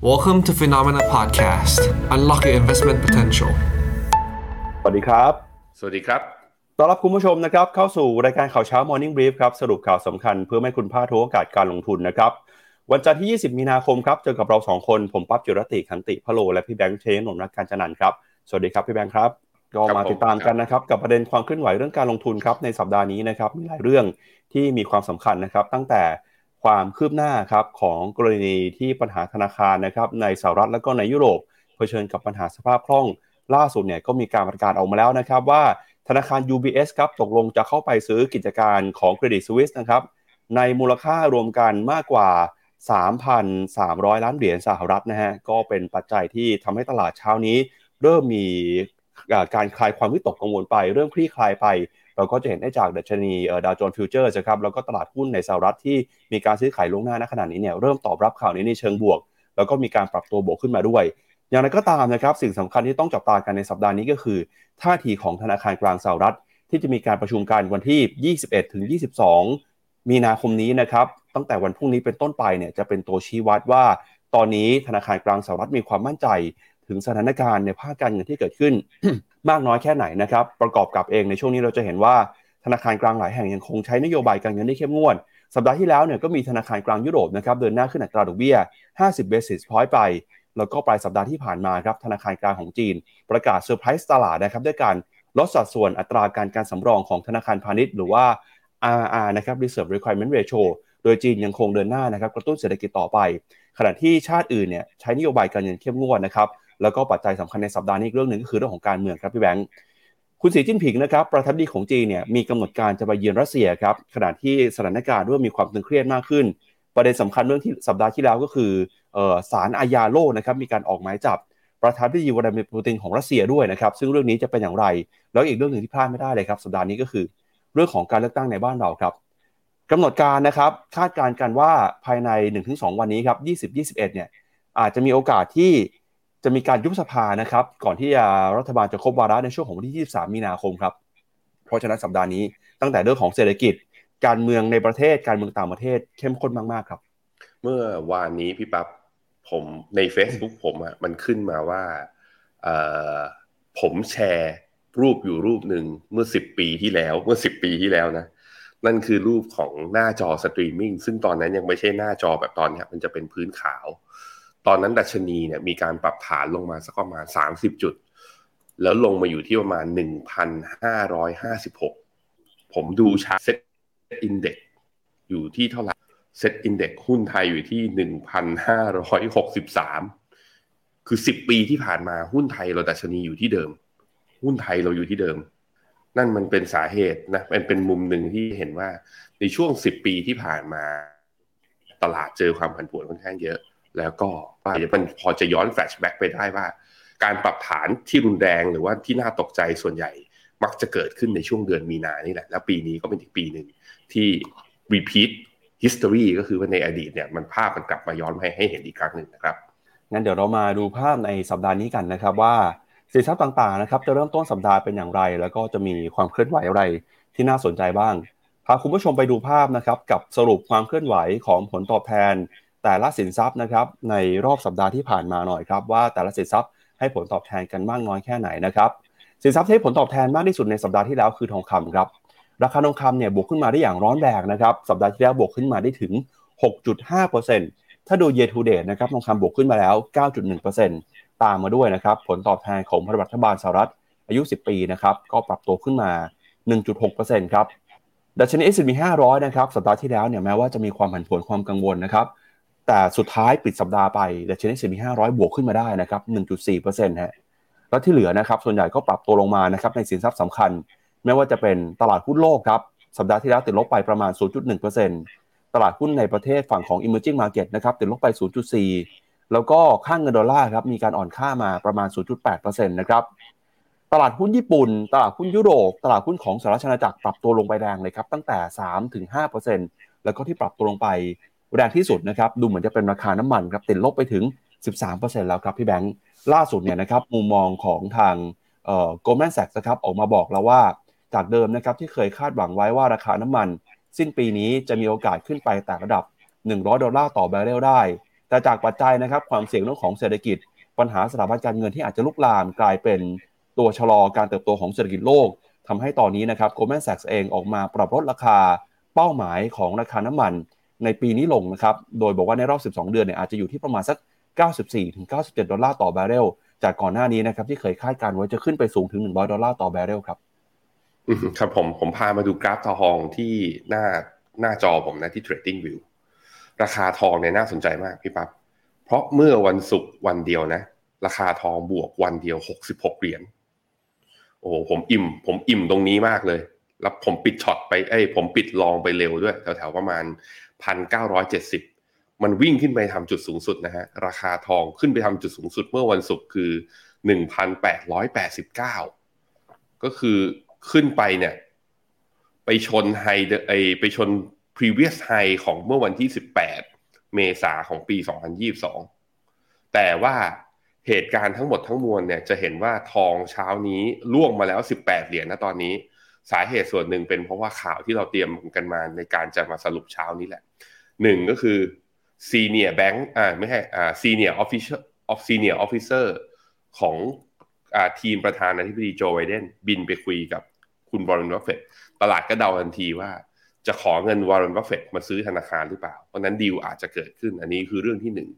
Welcome to Phenomena Podcast. Unlock your investment potential. สวัสดีครับ สวัสดีครับ ต้อนรับคุณผู้ชมนะครับเข้าสู่รายการข่าวเช้า Morning Brief ครับ สรุปข่าวสำคัญเพื่อให้คุณพลาดทุกโอกาสการลงทุนนะครับ วันจันทร์ที่ 20 มีนาคมครับ เจอกับเรา 2 คน ผมปั๊บจิรติขันติพะโล และพี่แบงค์เชนนนท์รักการจันนันท์ครับ สวัสดีครับพี่แบงค์ครับ ก็มาติดตามกันนะครับกับประเด็นความเคลื่อนไหวเรื่องการลงทุนครับในสัปดาห์นี้นะครับมีหลายเรื่องที่มีความสำคัญนะครับตั้งแต่ ความคืบหน้าครับของกรณีที่ปัญหาธนาคารนะครับในสหรัฐและก็ในยุโรปเผชิญกับปัญหาสภาพคล่อง ล่าสุดเนี่ยก็มีการประกาศออกมาแล้วนะครับว่าธนาคาร UBS ครับตกลงจะเข้าไปซื้อกิจการของ Credit Suisse นะครับในมูลค่ารวมกันมากกว่า 3,300 ล้านเหรียญสหรัฐนะฮะก็เป็นปัจจัยที่ทำให้ตลาดเช้านี้ เริ่มมีการคลายความวิตกกังวลไป เริ่มคลี่คลายไป เราก็จะเห็นได้จากดัชนีดาวโจนส์ฟิวเจอร์นะครับแล้วก็ตลาดหุ้นในสหรัฐที่มีการซื้อขายล่วงหน้าณขณะนี้เนี่ยเริ่มตอบรับข่าวนี้ในเชิงบวก แล้วก็มีการปรับตัวบวกขึ้นมาด้วย อย่างไรก็ตามนะครับสิ่งสำคัญที่ต้องจับตากันในสัปดาห์นี้ก็คือ ท่าทีของธนาคารกลางสหรัฐ ที่จะมีการประชุมกันวันที่ 21ถึง22 มีนาคมนี้นะครับตั้งแต่วันพรุ่งนี้เป็นต้นไปเนี่ยจะเป็นตัวชี้วัดว่า ตอนนี้ธนาคารกลางสหรัฐมีความมั่นใจ ถึงสถานการณ์ในภาคการเงินที่เกิดขึ้น มากน้อยแค่ไหนนะครับ ประกอบกับเองในช่วงนี้เราจะเห็นว่าธนาคารกลางหลายแห่งยังคงใช้นโยบายการเงินที่เข้มงวด สัปดาห์ที่แล้วเนี่ยก็มีธนาคารกลางยุโรปนะครับเดินหน้าขึ้นอัตราดอกเบี้ย 50 basis point ไป แล้วก็ปลายสัปดาห์ที่ผ่านมาครับธนาคารกลางของจีน ประกาศเซอร์ไพรส์ตลาดนะครับด้วยการลดสัดส่วนอัตราการการสำรองของธนาคารพาณิชย์ หรือว่า RR นะครับ Reserve Requirement Ratio โดยจีนยังคงเดินหน้านะครับกระตุ้นเศรษฐกิจต่อไป ขณะที่ชาติอื่นเนี่ยใช้นโยบายการเงินเข้มงวดนะครับ แล้วก็ปัจจัยสำคัญในสัปดาห์นี้เรื่องหนึ่งก็คือเรื่องของการเมืองครับพี่แบงค์คุณสีจิ้นผิงนะครับประธานาธิบดีของจีนเนี่ยมีกำหนดการจะไปเยือนรัสเซียครับขณะที่สถานการณ์เริ่มมีความตึงเครียดมากขึ้น ประเด็นสำคัญเรื่องที่สัปดาห์ที่แล้วก็คือศาลอาญาโลกนะครับมีการออกหมายจับประธานาธิบดีวลาดิเมียร์ปูตินของรัสเซียด้วยนะครับซึ่งเรื่องนี้จะเป็นอย่างไร แล้วอีกเรื่องหนึ่งที่พลาดไม่ได้เลยครับสัปดาห์นี้ก็คือ เรื่องของการเลือกตั้งในบ้านเราครับกำหนดการนะครับคาดการณ์กันว่าภายใน 1-2 วันนี้ครับ20-21เนี่ยอาจจะมีโอกาสที่ จะมีการยุบสภานะครับ ก่อนที่รัฐบาลจะครบวาระในช่วงของวันที่ 23 มีนาคมครับ เพราะฉะนั้นสัปดาห์นี้ตั้งแต่เรื่องของเศรษฐกิจ การเมืองในประเทศ การเมืองต่างประเทศเข้มข้นมากๆครับ เมื่อวานนี้พี่ปับ๊บผมใน Facebook ผมอะ่ะมันขึ้นมาว่าผมแชร์รูปอยู่รูปหนึ่งเมื่อ 10 ปีที่แล้ว เมื่อ 10 ปีที่แล้วนะ นั่นคือรูปของหน้าจอสตรีมมิ่งซึ่งตอนนั้นยังไม่ใช่หน้าจอแบบตอนนี้มันจะเป็นพื้นขาว ตอนนั้นดัชนีเนี่ยมีการปรับฐานลงมาสักประมาณ 30 จุด แล้วลงมาอยู่ที่ประมาณ 1,556 ผมดูชาร์ต SET Index อยู่ที่เท่าไหร่ SET Index หุ้นไทยอยู่ที่หนึ่งพันห้าร้อยหกสิบสามคือสิบปีที่ผ่านมาหุ้นไทยเราดัชนีอยู่ที่เดิม หุ้นไทยเราอยู่ที่เดิม นั่นมันเป็นสาเหตุนะเป็นเป็นมุมหนึ่งที่เห็นว่าในช่วงสิบปีที่ผ่านมา ตลาดเจอความผันผวนค่อนข้างเยอะ แล้วก็ว่ามันพอจะย้อน flashback ไปได้ว่า การปรับฐานที่รุนแรงหรือว่าที่น่าตกใจส่วนใหญ่มักจะเกิดขึ้นในช่วงเดือนมีนานี่แหละ แล้วปีนี้ก็เป็นอีกปีหนึ่งที่ repeat history ก็คือว่าในอดีตเนี่ยมันภาพมันกลับมาย้อนให้ให้เห็นอีกครั้งหนึ่งนะครับ งั้นเดี๋ยวเรามาดูภาพในสัปดาห์นี้กันนะครับว่าสินทรัพย์ต่างๆนะครับจะเริ่มต้นสัปดาห์เป็นอย่างไร แล้วก็จะมีความเคลื่อนไหวอะไรที่น่าสนใจบ้างพาคุณผู้ชมไปดูภาพนะครับกับสรุปความเคลื่อนไหวของผลตอบแทน แต่ละสินทรัพย์นะครับในรอบสัปดาห์ที่ผ่านมาหน่อยครับว่าแต่ละสินทรัพย์ให้ผลตอบแทนกันมากน้อยแค่ไหนนะครับสินทรัพย์ที่ให้ผลตอบแทนมากที่สุดในสัปดาห์ที่แล้วคือทองคำครับราคาทองคำเนี่ยบวกขึ้นมาได้อย่างร้อนแรงนะครับสัปดาห์ที่แล้วบวกขึ้นมาได้ถึง 6.5%ถ้าดู year to date นะครับทองคำบวกขึ้นมาแล้ว 9.1%ตามมาด้วยนะครับผลตอบแทนของรัฐบาลสหรัฐอายุ 10 ปีนะครับก็ปรับตัวขึ้นมา 1.6%ครับดัชนี S&P 500 นะครับสัปดาห์ที่แล้วเนี่ยแม้ว่าจะมีความผันผวนความกังวลนะครับ แต่สุดท้ายปิดสัปดาห์ไปดัชนี S&P 500บวกขึ้นมาได้นะครับ1.4%ฮะแล้วที่เหลือนะครับส่วนใหญ่ก็ปรับตัวลงมานะครับในสินทรัพย์สำคัญ ไม่ว่าจะเป็นตลาดหุ้นโลกครับสัปดาห์ที่แล้วติดลบไปประมาณ 0.1%ตลาดหุ้นในประเทศฝั่งของ emerging market นะครับติดลบไป 0.4 แล้วก็ค่างเงินดอลลาร์ครับมีการอ่อนค่ามาประมาณ 0.8%นะครับตลาดหุ้นญี่ปุ่น ตลาดหุ้นยุโรป ตลาดหุ้นของสหรัฐอาณาจักรปรับตัวลงไปแรงเลยครับตั้งแต่ 3-5%แล้วก็ที่ปรับตัวลงไป แรงที่สุดนะครับดูเหมือนจะเป็นราคาน้ำมันครับติดลบไปถึง 13%แล้วครับพี่แบงค์ล่าสุดเนี่ยนะครับมุมมองของทางเอ่อ Goldman Sachs นะครับออกมาบอกแล้วว่าจากเดิมนะครับที่เคยคาดหวังไว้ว่าราคาน้ำมัน สิ้นปีนี้จะมีโอกาสขึ้นไปแต่ระดับ 100 ดอลลาร์ต่อแบเรลได้ แต่จากปัจจัยนะครับความเสี่ยงเรื่องของเศรษฐกิจ ปัญหาสถาบันการเงินที่อาจจะลุกลามกลายเป็นตัวชะลอการเติบโตของเศรษฐกิจโลกทำให้ตอนนี้นะครับ Goldman Sachs เองออกมาปรับลดราคาเป้าหมายของราคาน้ำมัน ในปีนี้ลงนะครับ โดยบอกว่าในรอบ 12 เดือนเนี่ยอาจจะอยู่ที่ประมาณสัก 94-97 ดอลลาร์ต่อบาร์เรล จากก่อนหน้านี้นะครับที่เคยคาดการณ์ไว้จะขึ้นไปสูงถึง 100 ดอลลาร์ต่อบาร์เรลครับครับผมผมพามาดูกราฟทองที่หน้าหน้าจอผมนะที่ Trading View ราคาทองเนี่ยน่าสนใจมากพี่ปับ๊บเพราะเมื่อวันศุกร์วันเดียวนะ ราคาทองบวกวันเดียว66เหรียญโอ้ผมอิ่ม ผมอิ่มตรงนี้มากเลย แล้วผมปิด short ไปเอ้ยผมปิด long ไปเร็วด้วยแถวๆประมาณ 1,970 มันวิ่งขึ้นไปทำจุดสูงสุดนะฮะ ราคาทองขึ้นไปทำจุดสูงสุดเมื่อวันศุกร์คือ 1,889 ก็คือขึ้นไปเนี่ย ไปชนไฮไอไปชน previous high ของเมื่อวันที่ 18 เมษาของปี 2022 แต่ว่าเหตุการณ์ทั้งหมดทั้งมวลเนี่ยจะเห็นว่าทองเช้านี้ล่วงมาแล้ว 18 เหรียญนะตอนนี้ สาเหตุส่วนหนึ่งเป็นเพราะว่าข่าวที่เราเตรียมกันมาในการจะมาสรุปเช้านี้แหละหนึ่งก็คือ senior bank อ่าไม่ใช่อ่า senior official of senior officer ของอ่าทีมประธานาธิบดีโจไบเดนบินไปคุยกับคุณวอร์เรนบัฟเฟตตลาดก็เดาทันทีว่าจะขอเงินวอร์เรนบัฟเฟตมาซื้อธนาคารหรือเปล่า เพราะนั้นดีลอาจจะเกิดขึ้นอันนี้คือเรื่องที่หนึ่ง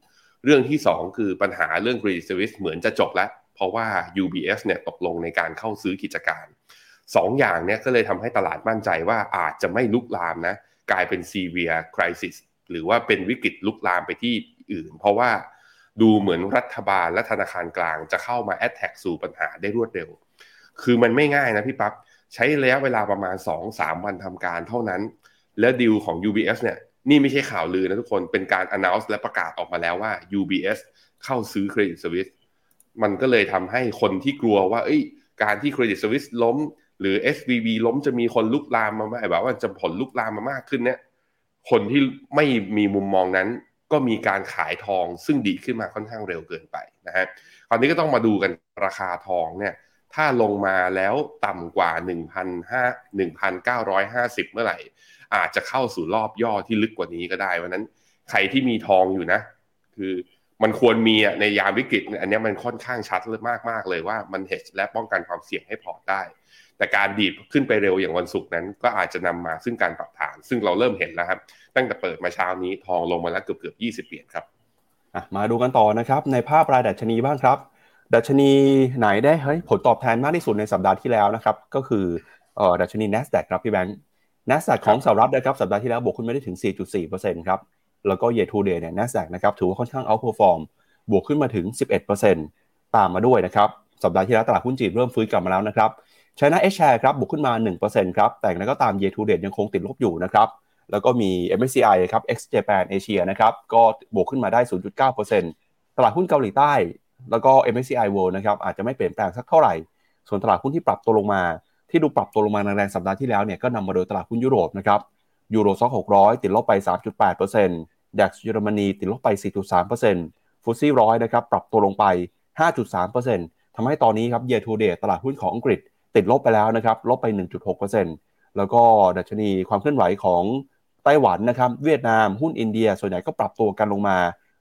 เรื่องที่สองคือปัญหาเรื่อง Credit Suisse เหมือนจะจบแล้ว เพราะว่า UBS เนี่ยตกลงในการเข้าซื้อกิจการ สองอย่างเนี่ยก็เลยทำให้ตลาดมั่นใจว่าอาจจะไม่ลุกลามนะกลายเป็น severe crisis หรือว่าเป็นวิกฤตลุกลามไปที่อื่น เพราะว่าดูเหมือนรัฐบาลและธนาคารกลางจะเข้ามา attack สู่ปัญหาได้รวดเร็ว คือมันไม่ง่ายนะพี่ปับ๊บใช้ระยะเวลาประมาณ 2-3 วันทำการเท่านั้น และดีลของ UBS เนี่ยนี่ไม่ใช่ข่าวลือนะทุกคนเป็นการ announce และประกาศออกมาแล้วว่า UBS เข้าซื้อ Credit Suisse มันก็เลยทำให้คนที่กลัวว่า เอ้ย การที่ Credit Suisse ล้ม หรือ SVB ล้มจะมีคนลุกลามมาไหมแบบว่าจะผลลุกลามมามากขึ้นเนี่ยคนที่ไม่มีมุมมองนั้น ก็มีการขายทองซึ่งดีขึ้นมาค่อนข้างเร็วเกินไปนะฮะคราวนี้ก็ต้องมาดูกันราคาทองเนี่ยถ้าลงมาแล้วต่ำกว่า 1,950 เมื่อไหร่ อาจจะเข้าสู่รอบย่อที่ลึกกว่านี้ก็ได้วันนั้นใครที่มีทองอยู่นะ คือมันควรมีในยามวิกฤต อันนี้มันค่อนข้างชัดมากมากเลยว่ามันเฮดและป้องกันความเสี่ยงให้พอได้ แต่การดีดขึ้นไปเร็วอย่างวันศุกร์นั้น ก็อาจจะนำมาซึ่งการปรับฐาน ซึ่งเราเริ่มเห็นแล้วครับ ตั้งแต่เปิดมาเช้านี้ทองลงมาแล้วเกือบเกือบ20เหรียญครับมาดูกันต่อนะครับในภาพรายดัชนีบ้างครับ ดัชนีไหนได้เฮ้ยผลตอบแทนมากที่สุดในสัปดาห์ที่แล้วนะครับก็คือดัชนี NASDAQ ครับพี่แบงค์ NASDAQ ของสหรัฐนะครับสัปดาห์ที่แล้วบวกขึ้นไม่ได้ถึง 4.4%ครับแล้วก็ year to date เนี่ย NASDAQ นะครับถือว่าค่อนข้าง outperform บวกขึ้นมาถึง 11%ตามมาด้วยนะครับสัปดาห์ที่แล้วตลาดหุ้นจีนเริ่มฟื้นกลับมาแล้วนะครับ China H share ครับบวกขึ้นมา 1%ครับ แต่แล้วก็ตาม year to date ยังคงติดลบอยู่นะครับ แล้วก็มี MSCI ครับ X Japan Asia นะครับ ก็บวกขึ้นมาได้ 0.9%ตลาดหุ้นเกาหลีใต้ แล้วก็ MSCI World นะครับ อาจจะไม่เปลี่ยนแปลงสักเท่าไหร่ ส่วนตลาดหุ้นที่ปรับตัวลงมา ที่ดูปรับตัวลงมาแรงสัปดาห์ที่แล้วเนี่ย ก็นำมาโดยตลาดหุ้นยุโรปนะครับ ยูโรซ็อก600 ติดลบไป 3.8%ดัคเยอรมนีติดลบไป 4.3%ฟุตซี่ร้อยนะครับ ปรับตัวลงไป 5.3%ทำให้ตอนนี้ครับ year to date ตลาดหุ้นของอังกฤษ ติดลบไปแล้วนะครับ ลบไป 1.6%แล้วก็ดัชนีความเคลื่อนไหวของไต้หวันนะครับ เวียดนามหุ้นอินเดีย ส่วนใหญ่ก็ปรับตัวกันลงมา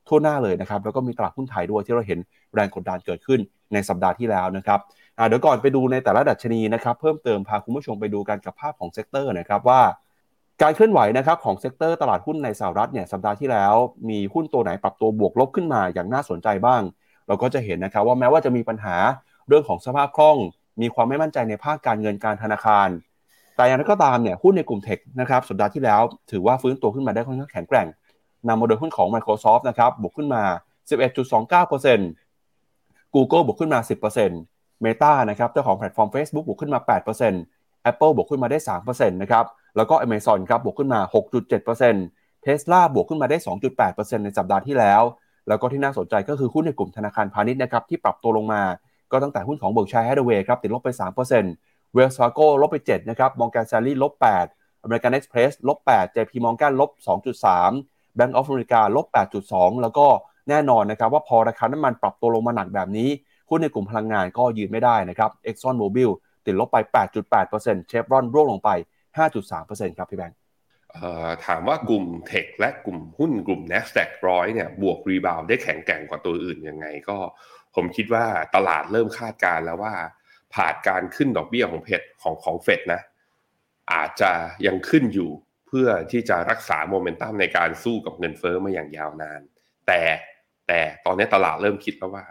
ทั่วหน้าเลยนะครับ แล้วก็มีตลาดหุ้นไทยด้วยที่เราเห็นแรงกดดันเกิดขึ้นในสัปดาห์ที่แล้วนะครับเดี๋ยวก่อนไปดูในแต่ละดัชนีนะครับ เพิ่มเติมพาคุณผู้ชมไปดูกันกับภาพของ sector นะครับว่า การเคลื่อนไหวนะครับของ sector ตลาดหุ้นในสหรัฐเนี่ยสัปดาห์ที่แล้ว มีหุ้นตัวไหนปรับตัวบวกลบขึ้นมาอย่างน่าสนใจบ้าง เราก็จะเห็นนะครับว่าแม้ว่าจะมีปัญหาเรื่องของสภาพคล่อง มีความไม่มั่นใจในภาคการเงินการธนาคาร แต่อย่างไรก็ตามเนี่ยหุ้นในกลุ่ม tech นะครับสัปดาห์ที่แล้ว ถือว่าฟื้นตัวขึ้นมาได้ค่อนข้างแข็งแกร่งนำมาโดยหุ้นของ Microsoft นะครับบวกขึ้นมา 11.29% Google บวกขึ้นมา 10% Meta นะครับเจ้าของแพลตฟอร์ม Facebook บวกขึ้นมา 8% Apple บวกขึ้นมาได้3%นะครับแล้วก็ Amazon ครับบวกขึ้นมา 6.7% Tesla บวกขึ้นมาได้ 2.8%ในสัปดาห์ที่แล้ว แล้วก็ที่น่าสนใจก็คือหุ้นในกลุ่มธนาคารพาณิชย์นะครับที่ปรับตัวลงมา ก็ตั้งแต่หุ้นของ Berkshire Hathaway ครับติดลบไป 3% Wells Fargo ลบไป 7 นะครับ Morgan Stanley ลบ 8 American Express ลบ 8 JP Morgan ลบ 2.3 Bank of America ลบ 8.2 แล้วก็แน่นอนนะครับว่าพอราคาน้ำมันปรับตัวลงมาหนักแบบนี้หุ้นในกลุ่มพลังงานก็ยืนไม่ได้นะครับ Exxon Mobil ติดลบไป 8.8%เชฟรอนร่วงลงไป 5.3%ครับพี่แบงค์ถามว่ากลุ่มเทคและกลุ่มหุ้นกลุ่ม NASDAQ ร้อยเนี่ยบวกรีบาวได้แข็งแกร่งกว่าตัวอื่นยังไง ก็ ผมคิดว่าตลาดเริ่มคาดการแล้วว่า ผ่านการขึ้นดอกเบี้ยของเพดของของเฟดนะ อาจจะยังขึ้นอยู่เพื่อที่จะรักษาโมเมนตัมในการสู้กับเงินเฟอ้อมาอย่างยาวนาน แต่แต่ตอนนี้ตลาดเริ่มคิดแล้วว่า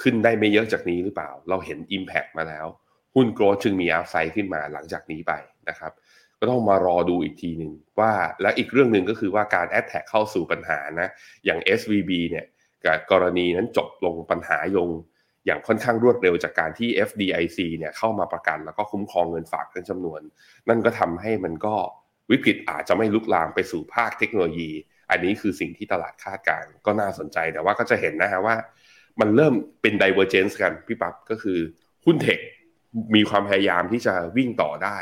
ขึ้นได้ไม่เยอะจากนี้หรือเปล่า เราเห็น Impact มาแล้ว หุ้นโกลด์จึงมีอัพไซด์ขึ้นมาหลังจากนี้ไปนะครับก็ต้องมารอดูอีกทีหนึ่งว่าและอีกเรื่องหนึ่งก็คือว่าการแอดแท็กเข้าสู่ปัญหานะอย่าง SVB เนี่ย กรณีนั้นจบลงปัญหายงอย่างค่อนข้างรวดเร็วจากการที่ FDIC เนี่ยเข้ามาประกัน แล้วก็คุ้มครองเงินฝากเป็นจำนวน นั่นก็ทำให้มันก็วิกฤตอาจจะไม่ลุกลามไปสู่ภาคเทคโนโลยี อันนี้คือสิ่งที่ตลาดคาดการก็น่าสนใจแต่ว่าก็จะเห็นนะฮะว่า มันเริ่มเป็น divergence กันพี่ปั๊บก็คือหุ้นเทคมีความพยายามที่จะวิ่งต่อได้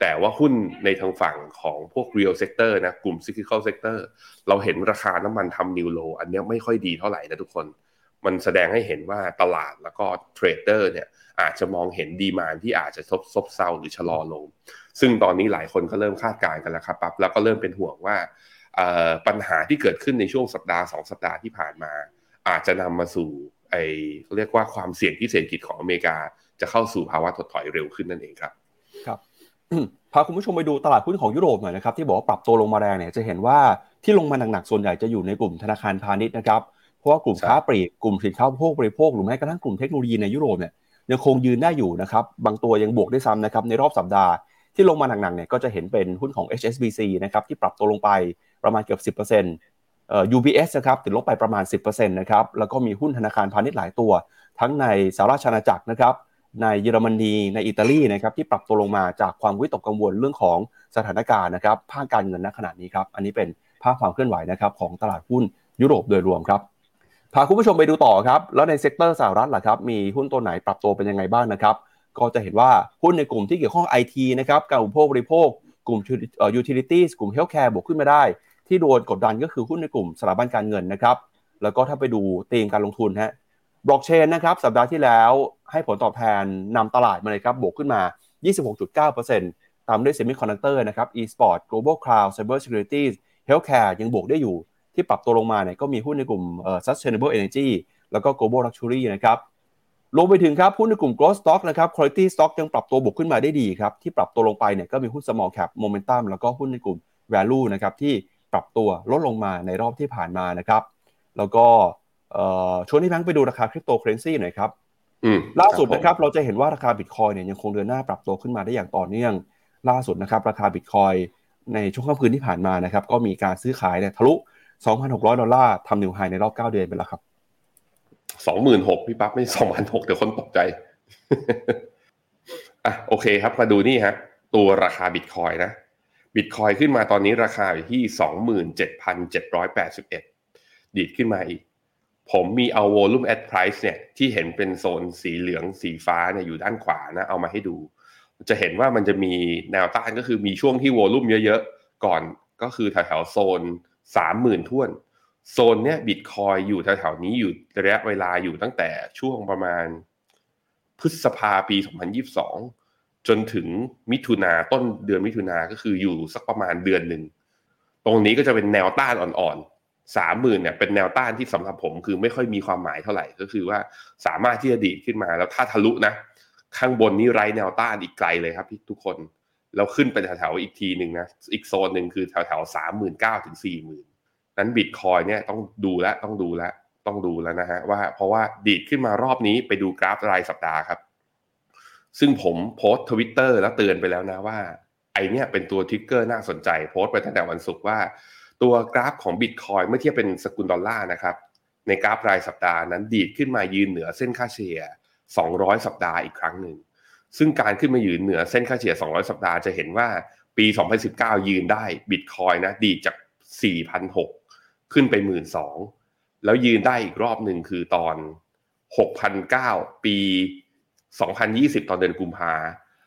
แต่ว่าหุ้นในทางฝั่งของพวก real sector นะกลุ่ม cyclical sector เราเห็นราคาน้ำมันทำนิวโลอันนี้ไม่ค่อยดีเท่าไหร่นะทุกคน มันแสดงให้เห็นว่าตลาดแล้วก็เทรดเดอร์เนี่ยอาจจะมองเห็นดีมานที่อาจจะซบซบเซาหรือชะลอลง ซึ่งตอนนี้หลายคนก็เริ่มคาดการณ์กันแล้วครับปั๊บแล้วก็เริ่มเป็นห่วงว่าปัญหาที่เกิดขึ้นในช่วงสัปดาห์สองสัปดาห์ที่ผ่านมา อาจจะนำมาสู่ไอเรียกว่าความเสี่ยงที่เศรษฐกิจของอเมริกา จะเข้าสู่ภาวะถดถอยเร็วขึ้นนั่นเองครับ พาคุณผู้ชมไปดูตลาดหุ้นของยุโรปหน่อยนะครับที่บอกว่าปรับตัวลงมาแรงเนี่ยจะเห็นว่าที่ลงมาหนักๆส่วนใหญ่จะอยู่ในกลุ่มธนาคารพาณิชย์นะครับเพราะว่ากลุ่มค้าปลีกกลุ่มสินค้าโภคบริโภคหรือแม้กระทั่งกลุ่มเทคโนโลยีในยุโรปเนี่ยยังคงยืนได้อยู่นะครับบางตัวยังบวกได้ซ้ำนะครับในรอบสัปดาห์ที่ลงมาหนักๆเนี่ยก็จะเห็นเป็นหุ้นของ HSBC นะครับที่ปรับตัวลงไปประมาณเกือบ 10%เอ่อ UBS นะครับติดลบไปประมาณ 10%นะครับแล้วก็มีหุ้นธนาคารพาณิชย์หลายตัว ทั้งในสหราชอาณาจักรนะครับ ในเยอรมนีในอิตาลีนะครับที่ปรับตัวลงมาจากความวิตกกังวลเรื่องของสถานการณ์นะครับภาคการเงินณขณะนี้ครับอันนี้เป็นภาพความเคลื่อนไหวนะครับของตลาดหุ้นยุโรปโดยรวมครับพาคุณผู้ชมไปดูต่อครับแล้วใน sector สหรัฐล่ะครับมีหุ้นตัวไหนปรับตัวเป็นยังไงบ้างนะครับก็จะเห็นว่าหุ้นในกลุ่มที่เกี่ยวข้องไอทีนะครับการอุปโภคบริโภค กลุ่ม utility กลุ่ม healthcare บวกขึ้นมาได้ ที่โดนกดดันก็คือหุ้นในกลุ่มสถาบันการเงินนะครับแล้วก็ถ้าไปดูตีมการลงทุนฮะบล็อกเชนนะครับสัปดาห์ที่แล้ว ให้ผลตอบแทนนำตลาดมาเลยครับบวกขึ้นมา 26.9%ตามด้วย semiconductor นะครับ e-sport global cloud cyber security healthcare ยังบวกได้อยู่ ที่ปรับตัวลงมาเนี่ยก็มีหุ้นในกลุ่ม sustainable energy แล้วก็ global luxury นะครับลงไปถึงครับหุ้นในกลุ่ม growth stock นะครับ quality stock ยังปรับตัวบวกขึ้นมาได้ดีครับ ที่ปรับตัวลงไปเนี่ยก็มีหุ้น small cap momentum แล้วก็หุ้นในกลุ่ม value นะครับที่ปรับตัวลดลงมาในรอบที่ผ่านมานะครับ แล้วก็ชวนพี่แบงค์ไปดูราคาคริปโตเคอเรนซีหน่อยครับ ล่าสุดนะครับ เราจะเห็นว่าราคาบิตคอยเนี่ยยังคงเดินหน้าปรับตัวขึ้นมาได้อย่างต่อเนื่อง ล่าสุดนะครับ ราคาบิตคอยในช่วงค่ำคืนที่ผ่านมานะครับ ก็มีการซื้อขายเนี่ยทะลุ 2,600 ดอลลาร์ทำนิวไฮในรอบ 9 เดือนไปแล้วครับ 26,000พี่ปั๊บไม่ 2,600เดี๋ยวคนตกใจอะโอเคครับ มาดูนี่ฮะตัวราคาบิตคอยนะบิตคอยขึ้นมาตอนนี้ราคาอยู่ที่ 27,781 ดีดขึ้นมาอีก ผมมีเอา volume at price เนี่ยที่เห็นเป็นโซนสีเหลืองสีฟ้าเนี่ยอยู่ด้านขวานะเอามาให้ดู จะเห็นว่ามันจะมีแนวต้านก็คือมีช่วงที่ volume เยอะๆ ก่อนก็คือแถวๆโซนสามหมื่นท่วน โซนเนี้ยบิตคอยอยู่แถวๆนี้อยู่ระยะเวลาอยู่ตั้งแต่ช่วงประมาณ พฤษภาปี 2022 จนถึงมิถุนาต้นเดือนมิถุนาก็คืออยู่สักประมาณเดือนหนึ่ง ตรงนี้ก็จะเป็นแนวต้านอ่อนๆ สามหมื่นเนี่ยเป็นแนวต้านที่สำหรับผมคือไม่ค่อยมีความหมายเท่าไหร่ก็คือว่าสามารถที่จะดีดขึ้นมาแล้วถ้าทะลุนะ ข้างบนนี้ไร้แนวต้านอีกไกลเลยครับพี่ทุกคนแล้วขึ้นไปแถวๆอีกทีหนึ่งนะอีกโซนหนึ่งคือแถวๆสามหมื่นเก้าถึงสี่หมื่นนั้นบิตคอยเนี่ยต้องดูแลต้องดูแลต้องดูแล้วนะฮะว่าเพราะว่าดีดขึ้นมารอบนี้ไปดูกราฟรายสัปดาห์ครับ ซึ่งผมโพสทวิตเตอร์แล้วเตือนไปแล้วนะว่า ไอเนี่ยเป็นตัว trigger น่าสนใจโพสต์ไปตั้งแต่วันศุกร์ว่า ตัวกราฟของบิตคอยน์เมื่อเทียบเป็นสกุลดอลลาร์นะครับ ในกราฟรายสัปดาห์นั้นดีดขึ้นมายืนเหนือเส้นค่าเฉลี่ย 200 สัปดาห์อีกครั้งหนึ่ง ซึ่งการขึ้นมายืนเหนือเส้นค่าเฉลี่ย 200 สัปดาห์จะเห็นว่าปี 2019 ยืนได้บิตคอยน์นะดีดจาก4,600ขึ้นไป 12,000 แล้วยืนได้อีกรอบหนึ่งคือตอน6,900ปี 2020 ตอนเดือนกุมภา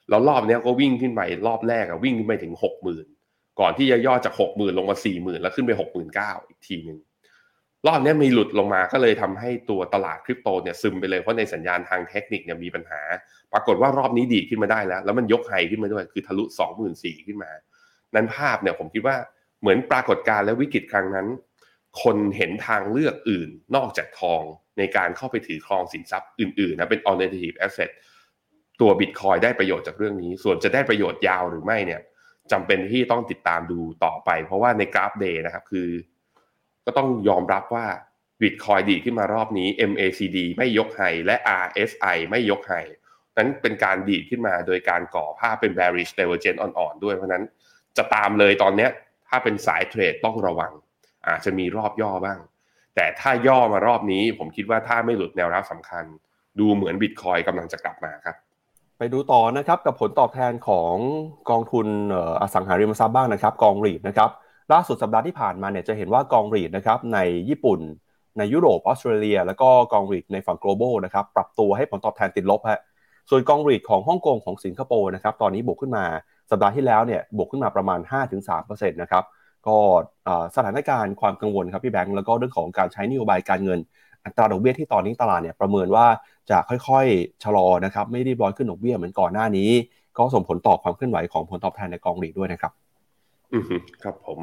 แล้วรอบนี้ก็วิ่งขึ้นไปรอบแรกอะวิ่งขึ้นไปถึง 60,000 ก่อนที่จะย่อจาก60,000ลงมา40,000แล้วขึ้นไป69,000อีกทีหนึ่งรอบนี้มีหลุดลงมาก็เลยทำให้ตัวตลาดคริปโตเนี่ยซึมไปเลยเพราะในสัญญาณทางเทคนิคเนี่ยมีปัญหา ปรากฏว่ารอบนี้ดีขึ้นมาได้แล้ว แล้วมันยกไฮขึ้นมาด้วยคือทะลุ24,000ขึ้นมา นั้นภาพเนี่ยผมคิดว่าเหมือนปรากฏการณ์และวิกฤตครั้งนั้น คนเห็นทางเลือกอื่นนอกจากทองในการเข้าไปถือครองสินทรัพย์อื่นๆนะเป็น alternative asset ตัวบิตคอยได้ประโยชน์จากเรื่องนี้ ส่วนจะได้ประโยชน์ยาวหรือไม่เนี่ย จำเป็นที่ต้องติดตามดูต่อไป เพราะว่าในกราฟเดย์นะครับคือ ก็ต้องยอมรับว่าบิตคอยดีขึ้นมารอบนี้ MACD ไม่ยกไฮและ RSI ไม่ยกไฮนั้นเป็นการดีดขึ้นมาโดยการก่อภาพเป็น bearish divergence อ่อนๆด้วยเพราะนั้นจะตามเลยตอนเนี้ยถ้าเป็นสายเทรดต้องระวัง อาจจะมีรอบย่อบ้าง แต่ถ้าย่อมารอบนี้ผมคิดว่าถ้าไม่หลุดแนวรับสำคัญ ดูเหมือนบิตคอยกำลังจะกลับมาครับ ไปดูต่อนะครับกับผลตอบแทนของกองทุนอสังหาริมทรัพย์บ้างนะครับกองรีดนะครับล่าสุดสัปดาห์ที่ผ่านมาเนี่ยจะเห็นว่ากองรีดนะครับในญี่ปุ่น ในยุโรปออสเตรเลีย แล้วก็กองรีดในฝั่ง global นะครับปรับตัวให้ผลตอบแทนติดลบฮะส่วนกองรีดของฮ่องกงของสิงคโปร์นะครับตอนนี้บวกขึ้นมาสัปดาห์ที่แล้วเนี่ยบวกขึ้นมาประมาณ 5-3%นะครับก็สถานการณ์ความกังวลครับพี่แบงค์แล้วก็เรื่องของการใช้นโยบายการเงินอัตราดอกเบี้ยที่ตอนนี้ตลาดเนี่ยประเมินว่า จะค่อยๆชะลอนะครับไม่รีบร้อนขึ้นดอกเบี้ยเหมือนก่อนหน้านี้ ก็ส่งผลต่อความเคลื่อนไหวของผลตอบแทนในกองหลีด้วยนะครับ อืมครับผม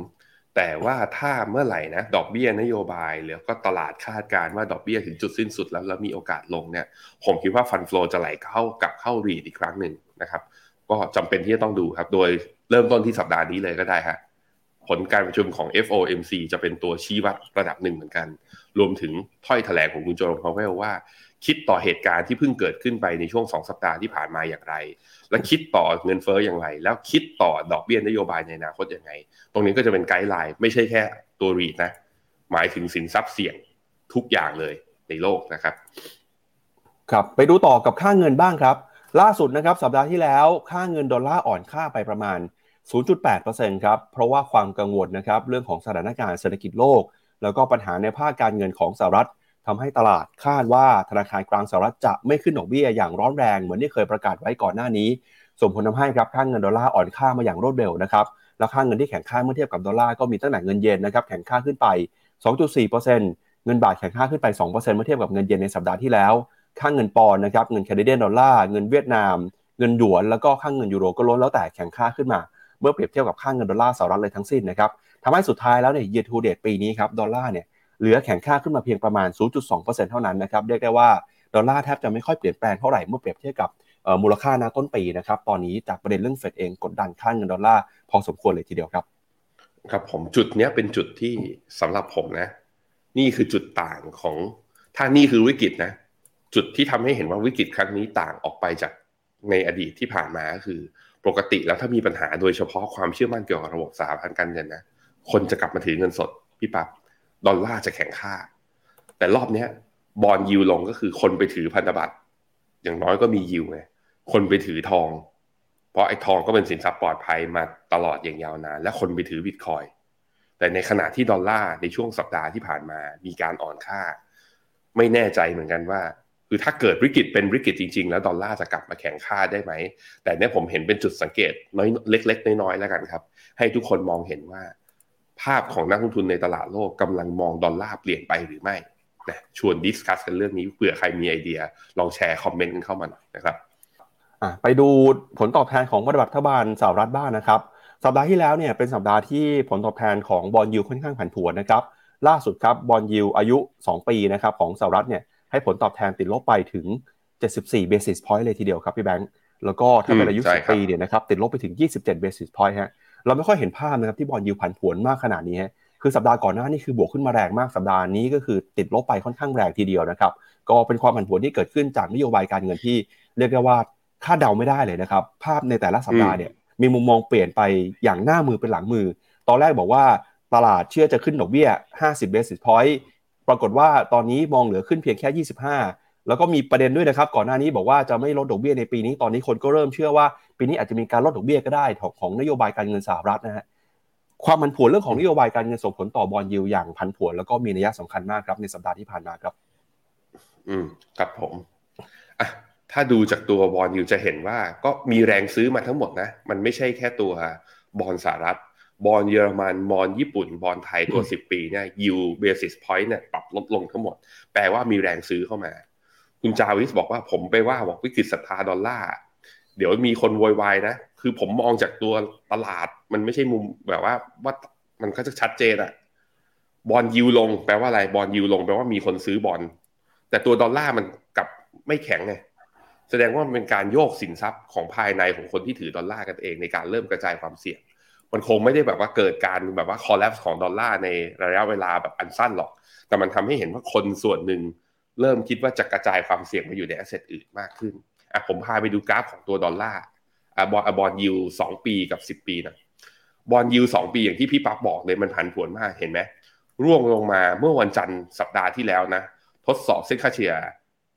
แต่ว่าถ้าเมื่อไหร่นะ ดอกเบี้ยนโยบายหรือก็ตลาดคาดการว่าดอกเบี้ยถึงจุดสิ้นสุดแล้วแล้วมีโอกาสลงเนี่ย ผมคิดว่าฟันฟลอจะไหลเข้ากลับเข้ารีดอีกครั้งหนึ่งนะครับ ก็จำเป็นที่จะต้องดูครับ โดยเริ่มต้นที่สัปดาห์นี้เลยก็ได้ฮะผลการประชุมของ FOMC จะเป็นตัวชี้วัดระดับหนึ่งเหมือนกัน รวมถึงถ้อยแถลงของคุณโจมพาวเวลว่า คิดต่อเหตุการณ์ที่เพิ่งเกิดขึ้นไปในช่วง 2 สัปดาห์ที่ผ่านมาอย่างไร และคิดต่อเงินเฟ้ออย่างไร แล้วคิดต่อดอกเบี้ยนโยบายในอนาคตอย่างไง ตรงนี้ก็จะเป็นไกด์ไลน์ไม่ใช่แค่ตัวรีดนะ หมายถึงสินทรัพย์เสี่ยงทุกอย่างเลยในโลกนะครับ ครับไปดูต่อกับค่าเงินบ้างครับ ล่าสุดนะครับสัปดาห์ที่แล้วค่าเงินดอลลาร์อ่อนค่าไปประมาณ 0.8%ครับเพราะว่าความกังวลนะครับเรื่องของสถานการณ์เศรษฐกิจโลก แล้วก็ปัญหาในภาคการเงินของสหรัฐ ทำให้ตลาดคาดว่าธนาคารกลางสหรัฐจะไม่ขึ้นดอกเบี้ยอย่างร้อนแรงเหมือนที่เคยประกาศไว้ก่อนหน้านี้ ส่งผลทาให้ครับค่างเงินดอลลาร์อ่อนค่ามาอย่างรวดเร็วนะครับแล้วค่าเงินที่แข็งค่าเมื่อเทียบกับดอลลาร์ก็มีตั้งแต่เงินเยนนะครับแข็งค่าขึ้นไป 2.4%เงินบาทแข็งค่าขึ้นไป 2%เมื่อเทียบกับเงินเยนในสัปดาห์ที่แล้ว ค่าเงินปอนด์นะครับเงิน Canadian dollar เงินเวียดนาม เงินหยวนแล้วก็ค่าเงินยูโรก็ล้วนแล้วแต่แข็งค่าขึ้นมาเมื่อเปรียบเทียบกับค่าเงินดอลลาร์สหรัฐเลยทั้งสิ้นนะครับทำให้สุดท้ายแล้วเนี่ยเย a r to date ปีนี้ครับดอลลาร์เนี่ย เหลือแข็งค่าขึ้นมาเพียงประมาณ 0.2%เท่านั้นนะครับเรียกได้ว่าดอลลาร์แทบจะไม่ค่อยเปลี่ยนแปลงเท่าไหร่เมื่อเปรียบเทียบกับมูลค่าณต้นปีนะครับตอนนี้จากประเด็นเรื่องเฟดเองกดดันค่าเงินดอลลาร์พอสมควรเลยทีเดียวครับครับผมจุดเนี้ยเป็นจุดที่สำหรับผมนะ นี่คือจุดต่างของถ้านี่คือวิกฤตนะ จุดที่ทำให้เห็นว่าวิกฤตครั้งนี้ต่างออกไปจากในอดีตที่ผ่านมาก็คือ ปกติแล้วถ้ามีปัญหาโดยเฉพาะความเชื่อมั่นเกี่ยวกับระบบสถาบันการเงินนะคนจะกลับมาถือเงินสดพี่ปับ๊บ ดอลลาร์จะแข็งค่า แต่รอบเนี้ยบอลยิวลงก็คือคนไปถือพันธบัตรอย่างน้อยก็มียิวไงคนไปถือทอง เพราะไอ้ทองก็เป็นสินทรัพย์ปลอดภัยมาตลอดอย่างยาวนาน และคนไปถือบิตคอยแต่ในขณะที่ดอลลาร์ในช่วงสัปดาห์ที่ผ่านมามีการอ่อนค่า ไม่แน่ใจเหมือนกันว่าคือถ้าเกิดวิกฤตเป็นวิกฤตจริงๆ แล้วดอลลาร์จะกลับมาแข็งค่าได้ไหม แต่เนี่ยผมเห็นเป็นจุดสังเกตน้อยเล็ก ๆ น้อยๆแล้วกันครับ ให้ทุกคนมองเห็นว่า ภาพของนักลงทุนในตลาดโลกกำลังมองดอลลาร์เปลี่ยนไปหรือไม่นะชวน discuss กันเรื่องนี้เผื่อใครมีไอเดีย ลองแชร์คอมเมนต์กันเข้ามาหน่อยนะครับไปดูผลตอบแทนของพันธบัตรรัฐบาลสหรัฐบ้างนะครับ สัปดาห์ที่แล้วเนี่ยเป็นสัปดาห์ที่ผลตอบแทนของ bond yield ค่อนข้างผันผวนนะครับล่าสุดครับ bond yield อายุ 2 ปีนะครับของสหรัฐเนี่ยให้ผลตอบแทนติดลบไปถึง 74 basis point เลยทีเดียวครับพี่แบงค์แล้วก็ถ้าเป็นอายุ10ปีเนี่ยนะครับติดลบไปถึง 27 basis point ฮะ เราไม่ค่อยเห็นภาพนะครับที่บอลยูผันผวนมากขนาดนี้ฮะคือสัปดาห์ก่อนหน้านี่คือบวกขึ้นมาแรงมากสัปดาห์นี้ก็คือติดลบไปค่อนข้างแรงทีเดียวนะครับ ก็เป็นความผันผวนที่เกิดขึ้นจากนโยบายการเงินที่เรียกได้ว่าคาดเดาไม่ได้เลยนะครับ ภาพในแต่ละสัปดาห์เนี่ยมีมุมมองเปลี่ยนไปอย่างหน้ามือเป็นหลังมือ ตอนแรกบอกว่าตลาดเชื่อจะขึ้นดอกเบี้ย 50 basis point ปรากฏว่าตอนนี้มองเหลือขึ้นเพียงแค่ 25 แล้วก็มีประเด็นด้วยนะครับ ก่อนหน้านี้บอกว่าจะไม่ลดดอกเบี้ยในปีนี้ ตอนนี้คนก็เริ่มเชื่อว่าปีนี้อาจจะมีการลดดอกเบี้ยก็ได้ของนโยบายการเงินสหรัฐนะฮะความผันผวนเรื่องของนโยบายการเงินส่งผลต่อ bond yield อย่างผันผวนแล้วก็มีนัยสำคัญมากครับในสัปดาห์ที่ผ่านมาครับ อืมครับผมอะถ้าดูจากตัว bond yield จะเห็นว่าก็มีแรงซื้อมาทั้งหมดนะ มันไม่ใช่แค่ตัวบอลสหรัฐ บอลเยอรมัน บอลญี่ปุ่น บอลไทยตัว 10 ปีเนี่ย yield basis point เนี่ยปรับลดลงทั้งหมด แปลว่ามีแรงซื้อเข้ามา คุณจาวิสบอกว่าผมไปว่าบอกวิกฤตศรัทธาดอลลาร์เดี๋ยวมีคนโวยวายนะ คือผมมองจากตัวตลาดมันไม่ใช่มุมแบบว่าว่ามันก็จะชัดเจนอะ bond yield ลงแปลว่าอะไร bond yield ลงแปลว่ามีคนซื้อบอลแต่ตัวดอลลาร์มันกลับไม่แข็งไงแสดงว่ามันเป็นการโยกสินทรัพย์ของภายในของคนที่ถือดอลลาร์กันเองในการเริ่มกระจายความเสี่ยง มันคงไม่ได้แบบว่าเกิดการแบบว่า collapse ของดอลลาร์ในระยะเวลาแบบอันสั้นหรอก แต่มันทำให้เห็นว่าคนส่วนหนึ่ง เริ่มคิดว่าจะกระจายความเสี่ยงมาอยู่ใน asset อื่นมากขึ้นอะผมพาไปดูกราฟของตัวดอลลาร์อะ bond bond yield สองปีกับสิบปีนะ bond yield สองปีอย่างที่พี่ปั๊บบอกเลยมันผันผวนมากเห็นไหมร่วงลงมาเมื่อวันจันทร์สัปดาห์ที่แล้วนะทดสอบเส้นค่าเฉลี่ย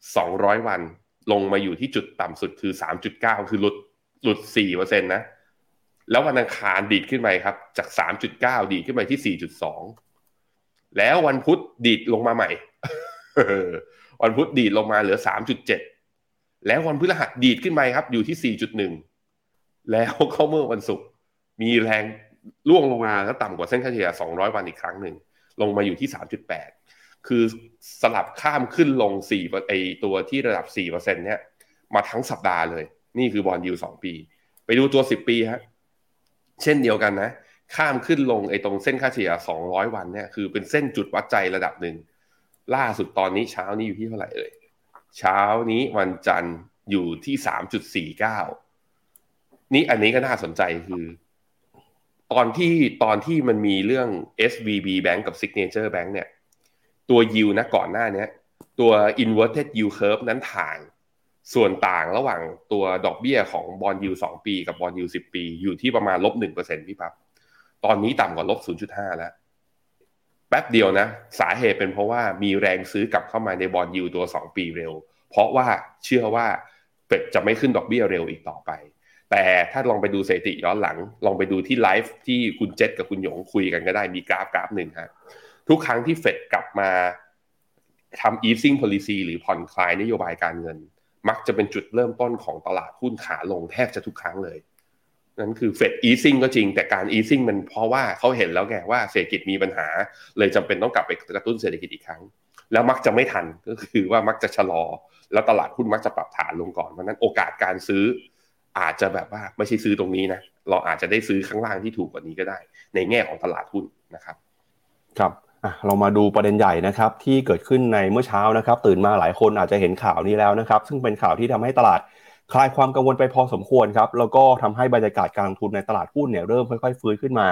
200 วัน ลงมาอยู่ที่จุดต่ำสุดคือ 3.9 คือหลุดหลุด4%นะแล้ววันอังคารดีดขึ้นไปครับ จาก 3.9 ดีดขึ้นไปที่ 4.2 แล้ววันพุธดีดลงมาใหม่ วันพุธดีดลงมาเหลือ 3.7 แล้ววันพฤหัสดีดขึ้นไปครับ อยู่ที่ 4.1 แล้วเข้าเมื่อวันศุกร์มีแรงล่วงลงมาแล้วต่ำกว่าเส้นค่าเฉลี่ย 200 วันอีกครั้งหนึ่ง ลงมาอยู่ที่ 3.8 คือสลับข้ามขึ้นลง4ไอตัวที่ระดับ 4%เนี่ยมาทั้งสัปดาห์เลย นี่คือบอลยูสองปี ไปดูตัว 10 ปีฮะเช่นเดียวกันนะ ข้ามขึ้นลงไอ้ตรงเส้นค่าเฉลี่ย 200 วันเนี่ยคือเป็นเส้นจุดวัดใจระดับหนึ่ง ล่าสุดตอนนี้เช้านี้อยู่ที่เท่าไหร่เอ่ยเช้านี้วันจันทร์อยู่ที่3.49นี่อันนี้ก็น่าสนใจคือ ตอนที่ตอนที่มันมีเรื่อง SVB Bank กับ Signature Bank เนี่ย ตัว yield นะก่อนหน้านี้ตัว inverted yield curve นั้นถ่าง ส่วนต่างระหว่างตัวดอกเบี้ยของ bond yield สองปีกับ bond yield สิบปี อยู่ที่ประมาณลบหนึ่งเปอร์เซ็นต์พี่ปั๊บตอนนี้ต่ำกว่าลบศูนย์จุดห้าแล้ว แป๊บเดียวนะ สาเหตุเป็นเพราะว่ามีแรงซื้อกลับเข้ามาใน bond yield ตัวสองปีเร็ว เพราะว่าเชื่อว่าเฟดจะไม่ขึ้นดอกเบี้ยเร็วอีกต่อไป แต่ถ้าลองไปดูสถิติย้อนหลัง ลองไปดูที่ไลฟ์ที่คุณเจษกับคุณหยงคุยกันก็ได้มีกราฟกราฟหนึ่งฮะทุกครั้งที่เฟดกลับมาทำ easing policy หรือผ่อนคลายนโยบายการเงิน มักจะเป็นจุดเริ่มต้นของตลาดหุ้นขาลงแทบจะทุกครั้งเลย นั่นคือเฟด easing ก็จริงแต่การ easing มันเพราะว่าเขาเห็นแล้วไงว่าเศรษฐกิจมีปัญหา เลยจำเป็นต้องกลับไปกระตุ้นเศรษฐกิจอีกครั้ง แล้วมักจะไม่ทันก็คือว่ามักจะชะลอ แล้วตลาดหุ้นมักจะปรับฐานลงก่อนเพราะนั้นโอกาสการซื้อ อาจจะแบบว่าไม่ใช่ซื้อตรงนี้นะเราอาจจะได้ซื้อข้างล่างที่ถูกกว่านี้ก็ได้ ในแง่ของตลาดหุ้นนะครับ ครับเรามาดูประเด็นใหญ่นะครับที่เกิดขึ้นในเมื่อเช้านะครับ ตื่นมาหลายคนอาจจะเห็นข่าวนี้แล้วนะครับ ซึ่งเป็นข่าวที่ทำให้ตลาด คลายความกังวลไปพอสมควรครับแล้วก็ทำให้บรรยากาศการลงทุนในตลาดหุ้นเนี่ยเริ่มค่อยๆฟื้นขึ้นมา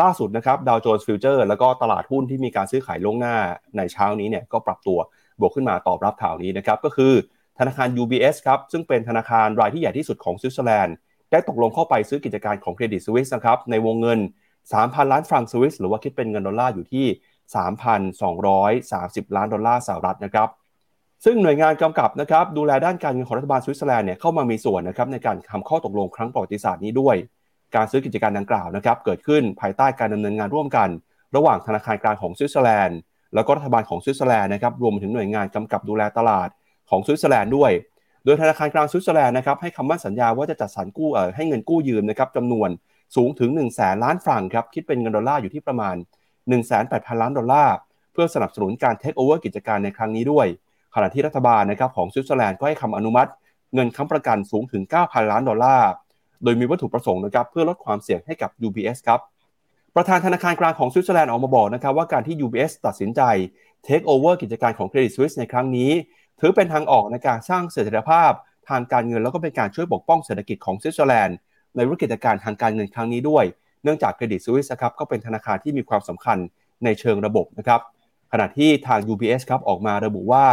ล่าสุดนะครับดาวโจนส์ future แล้วก็ตลาดหุ้นที่มีการซื้อขายล่วงหน้าในเช้านี้เนี่ยก็ปรับตัวบวกขึ้นมาตอบรับข่าวนี้นะครับก็คือธนาคาร UBS ครับซึ่งเป็นธนาคารรายที่ใหญ่ที่สุดของสวิตเซอร์แลนด์ได้ตกลงเข้าไปซื้อกิจการของเครดิตสวิสนะครับในวงเงิน 3,000 ล้านฟรังก์สวิสหรือว่าคิดเป็นเงินดอลลาร์อยู่ที่ 3,230 ล้านดอลลาร์สหรัฐนะครับ ซึ่งหน่วยงานกำกับนะครับดูแลด้านการเงินของรัฐบาลสวิตเซอร์แลนด์เนี่ยเข้ามามีส่วนนะครับในการทำข้อตกลงครั้งประวัติศาสตร์นี้ด้วย การซื้อกิจการดังกล่าวนะครับเกิดขึ้นภายใต้การดำเนินงานร่วมกัน ระหว่างธนาคารกลางของสวิตเซอร์แลนด์แล้วก็รัฐบาลของสวิตเซอร์แลนด์นะครับรวมถึงหน่วยงานกำกับดูแลตลาดของสวิตเซอร์แลนด์ด้วย โดยธนาคารกลางสวิตเซอร์แลนด์นะครับให้คำมั่นสัญญาว่าจะจัดสรรกู้ให้เงินกู้ยืมนะครับจำนวนสูงถึง1 0 0 0 0แสนล้านฟรังก์ครับคิดเป็นเงินดอลลาร์อยู่ที่ประมาณ1 8 0 0 0ล้านดอลลาร์เพื่อสนับสนุนการเทคโอเวอร์กิจการในครั้งนี้ด้วย ขณะที่รัฐบาลนะครับของสวิตเซอร์แลนด์ก็ให้คำอนุมัติ เงินค้ำประกันสูงถึง 9,000 ล้านดอลลาร์ โดยมีวัตถุประสงค์นะครับเพื่อลดความเสี่ยงให้กับ UBS ครับประธานธนาคารกลางของสวิตเซอร์แลนด์ออกมาบอกนะครับว่าการที่ UBS ตัดสินใจเทคโอเวอร์กิจการของเครดิตสวิสในครั้งนี้ ถือเป็นทางออกในการสร้างเสถียรภาพ ทางการเงินแล้วก็เป็นการช่วยปกป้องเศรษฐกิจของสวิตเซอร์แลนด์ในวิกฤตการณ์ทางการเงินครั้งนี้ด้วย เนื่องจากเครดิตสวิสครับก็เป็นธนาคารที่มีความสำคัญในเชิงระบบนะครับขณะที่ทาง UBS ครับออกมาระบุว่า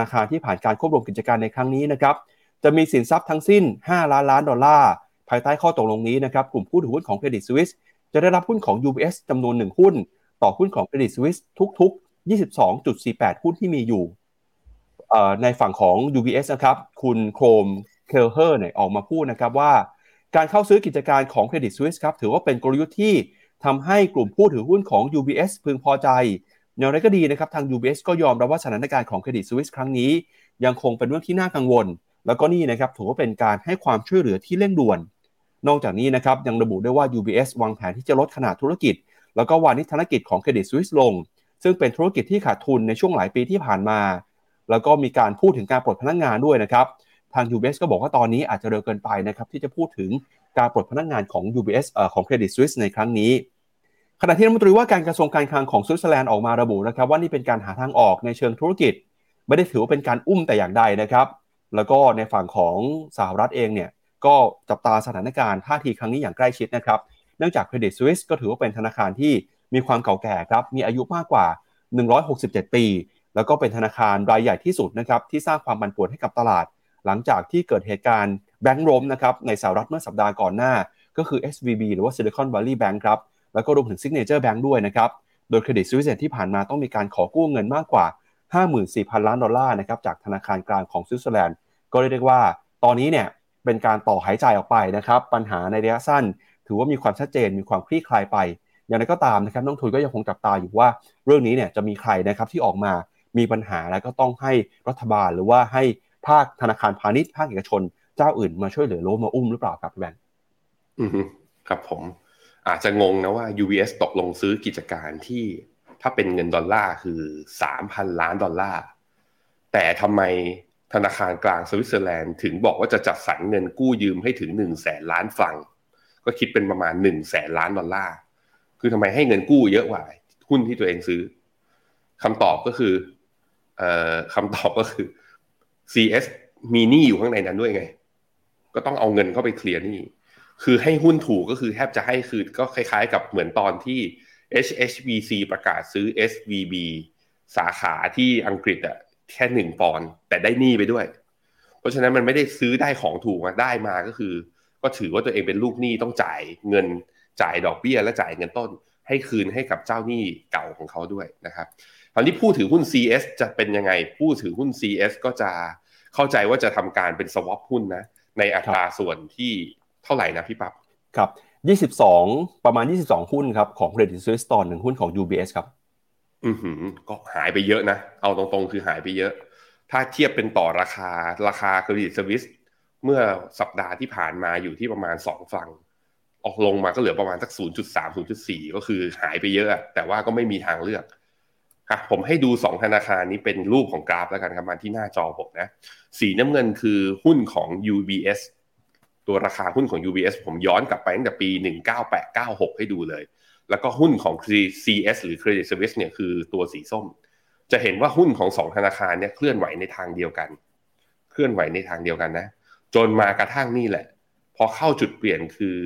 ธนาคารที่ผ่านการควบรวมกิจการในครั้งนี้นะครับจะมีสินทรัพย์ทั้งสิ้น 5 ล้านล้านดอลลาร์ ภายใต้ข้อตกลงนี้นะครับกลุ่มผู้ถือหุ้นของเครดิตสวิสจะได้รับหุ้นของ UBS จำนวน 1 หุ้น ต่อหุ้นของเครดิตสวิสทุก ๆ 22.48 หุ้นที่มีอยู่ในฝั่งของ UBS นะครับคุณ Colm Kelleher เนี่ยออกมาพูดนะครับว่า การเข้าซื้อกิจการของเครดิตสวิสครับถือว่าเป็นกลยุทธ์ที่ทำให้กลุ่มผู้ถือหุ้นของ UBS พึงพอใจ อย่างไรก็ดีนะครับทาง UBS ก็ยอมรับว่าสถานการณ์ของเครดิตสวิสครั้งนี้ ยังคงเป็นเรื่องที่น่ากังวล แล้วก็นี่นะครับถือว่าเป็นการให้ความช่วยเหลือที่เร่งด่วน นอกจากนี้นะครับยังระบุได้ว่า UBS วางแผนที่จะลดขนาดธุรกิจ แล้วก็วาณิชธนกิจของเครดิตสวิสลง ซึ่งเป็นธุรกิจที่ขาดทุนในช่วงหลายปีที่ผ่านมา แล้วก็มีการพูดถึงการปลดพนักงานด้วยนะครับทาง UBS ก็บอกว่าตอนนี้อาจจะเร็วเกินไปนะครับที่จะพูดถึงการปลดพนักงานของ UBS เอ่อของ Credit Suisse ในครั้งนี้ ขณะที่รัฐมนตรีว่าการกระทรวงการคลังของสวิตเซอร์แลนด์ออกมาระบุนะครับว่านี่เป็นการหาทางออกในเชิงธุรกิจ ไม่ได้ถือว่าเป็นการอุ้มแต่อย่างใดนะครับ แล้วก็ในฝั่งของสหรัฐเองเนี่ยก็จับตาสถานการณ์ท่าทีครั้งนี้อย่างใกล้ชิดนะครับ เนื่องจาก Credit Suisse ก็ถือว่าเป็นธนาคารที่มีความเก่าแก่ครับ มีอายุมากกว่า 167 ปี แล้วก็เป็นธนาคารรายใหญ่ที่สุดนะครับที่สร้างความบันป่วนให้กับตลาด หลังจากที่เกิดเหตุการณ์แบงก์ล้มนะครับในสหรัฐเมื่อสัปดาห์ก่อนหน้า ก็คือ SVB หรือว่า Silicon Valley Bank ครับ แล้วก็รวมถึง Signature Bank ด้วยนะครับ โดย Credit Suisse ที่ผ่านมาต้องมีการขอกู้เงินมากกว่า 54,000 ล้านดอลลาร์นะครับจากธนาคารกลางของสวิตเซอร์แลนด์ก็เรียกได้ว่า ตอนนี้เนี่ยเป็นการต่อหายใจออกไปนะครับ ปัญหาในระยะสั้น ถือว่ามีความชัดเจนมีความคลี่คลายไป อย่างไรก็ตามนะครับน้องทุนก็ยังคงจับตาอยู่ว่า เรื่องนี้เนี่ยจะมีใครนะครับที่ออกมามีปัญหาแล้วก็ต้องให้รัฐบาลหรือว่าให้ภาคธนาคารพาณิชย์ภาคเอกชน เจ้าอื่นมาช่วยเหลือโลมาอุ้มหรือเปล่าครับแบงค์อือครับผม อาจจะงงนะว่า UBS ตกลงซื้อกิจการที่ถ้าเป็นเงินดอลลาร์คือสามพันล้านดอลลาร์ แต่ทำไมธนาคารกลางสวิตเซอร์แลนด์ถึงบอกว่าจะจัดสรรเงินกู้ยืมให้ถึงหนึ่งแสนล้านฟรัง ก็คิดเป็นประมาณหนึ่งแสนล้านดอลลาร์ คือทำไมให้เงินกู้เยอะกว่าหุ้นที่ตัวเองซื้อคำตอบก็คือเอ่อคำตอบก็คือ CS มีหนี้อยู่ข้างในนั้นด้วยไง ก็ต้องเอาเงินเข้าไปเคลียร์หนี้ คือให้หุ้นถูกก็คือแทบจะให้คือก็คล้ายๆ กับเหมือนตอนที่ HSBC ประกาศซื้อ SVB สาขาที่อังกฤษอะแค่หนึ่งปอนด์แต่ได้หนี้ไปด้วย เพราะฉะนั้นมันไม่ได้ซื้อได้ของถูกมาได้มาก็คือ ก็ถือว่าตัวเองเป็นลูกหนี้ต้องจ่ายเงินจ่ายดอกเบี้ยและจ่ายเงินต้น ให้คืนให้กับเจ้าหนี้เก่าของเขาด้วยนะครับคราวนี้ผู้ถือหุ้น CS จะเป็นยังไง ผู้ถือหุ้น CS ก็จะเข้าใจว่าจะทำการเป็น swap หุ้นนะในอัตราส่วนที่ เท่าไหร่นะพี่ปับ๊บครับ 22 ประมาณ 22 หุ้นครับของ Credit Suisse ต่อหนึ่งหุ้นของ UBS ครับ อือหือ ก็หายไปเยอะนะ เอาตรงๆ คือหายไปเยอะ ถ้าเทียบเป็นต่อราคาราคา Credit Suisse เมื่อสัปดาห์ที่ผ่านมาอยู่ที่ประมาณ2ฟังออกลงมาก็เหลือประมาณสัก 0.3 0.4 ก็คือหายไปเยอะ แต่ว่าก็ไม่มีทางเลือกครับผมให้ดู 2 ธนาคารนี้เป็นรูปของกราฟแล้วกันครับมาที่หน้าจอผมนะ สีน้ำเงินคือหุ้นของ UBS ตัวราคาหุ้นของ UBS ผมย้อนกลับไปตั้งแต่ปี 19896 ให้ดูเลย แล้วก็หุ้นของ CS หรือ Credit Suisse เนี่ยคือตัวสีส้ม จะเห็นว่าหุ้นของสองธนาคารเนี่ยเคลื่อนไหวในทางเดียวกัน เคลื่อนไหวในทางเดียวกันนะ จนมากระทั่งนี่แหละ พอเข้าจุดเปลี่ยนคือ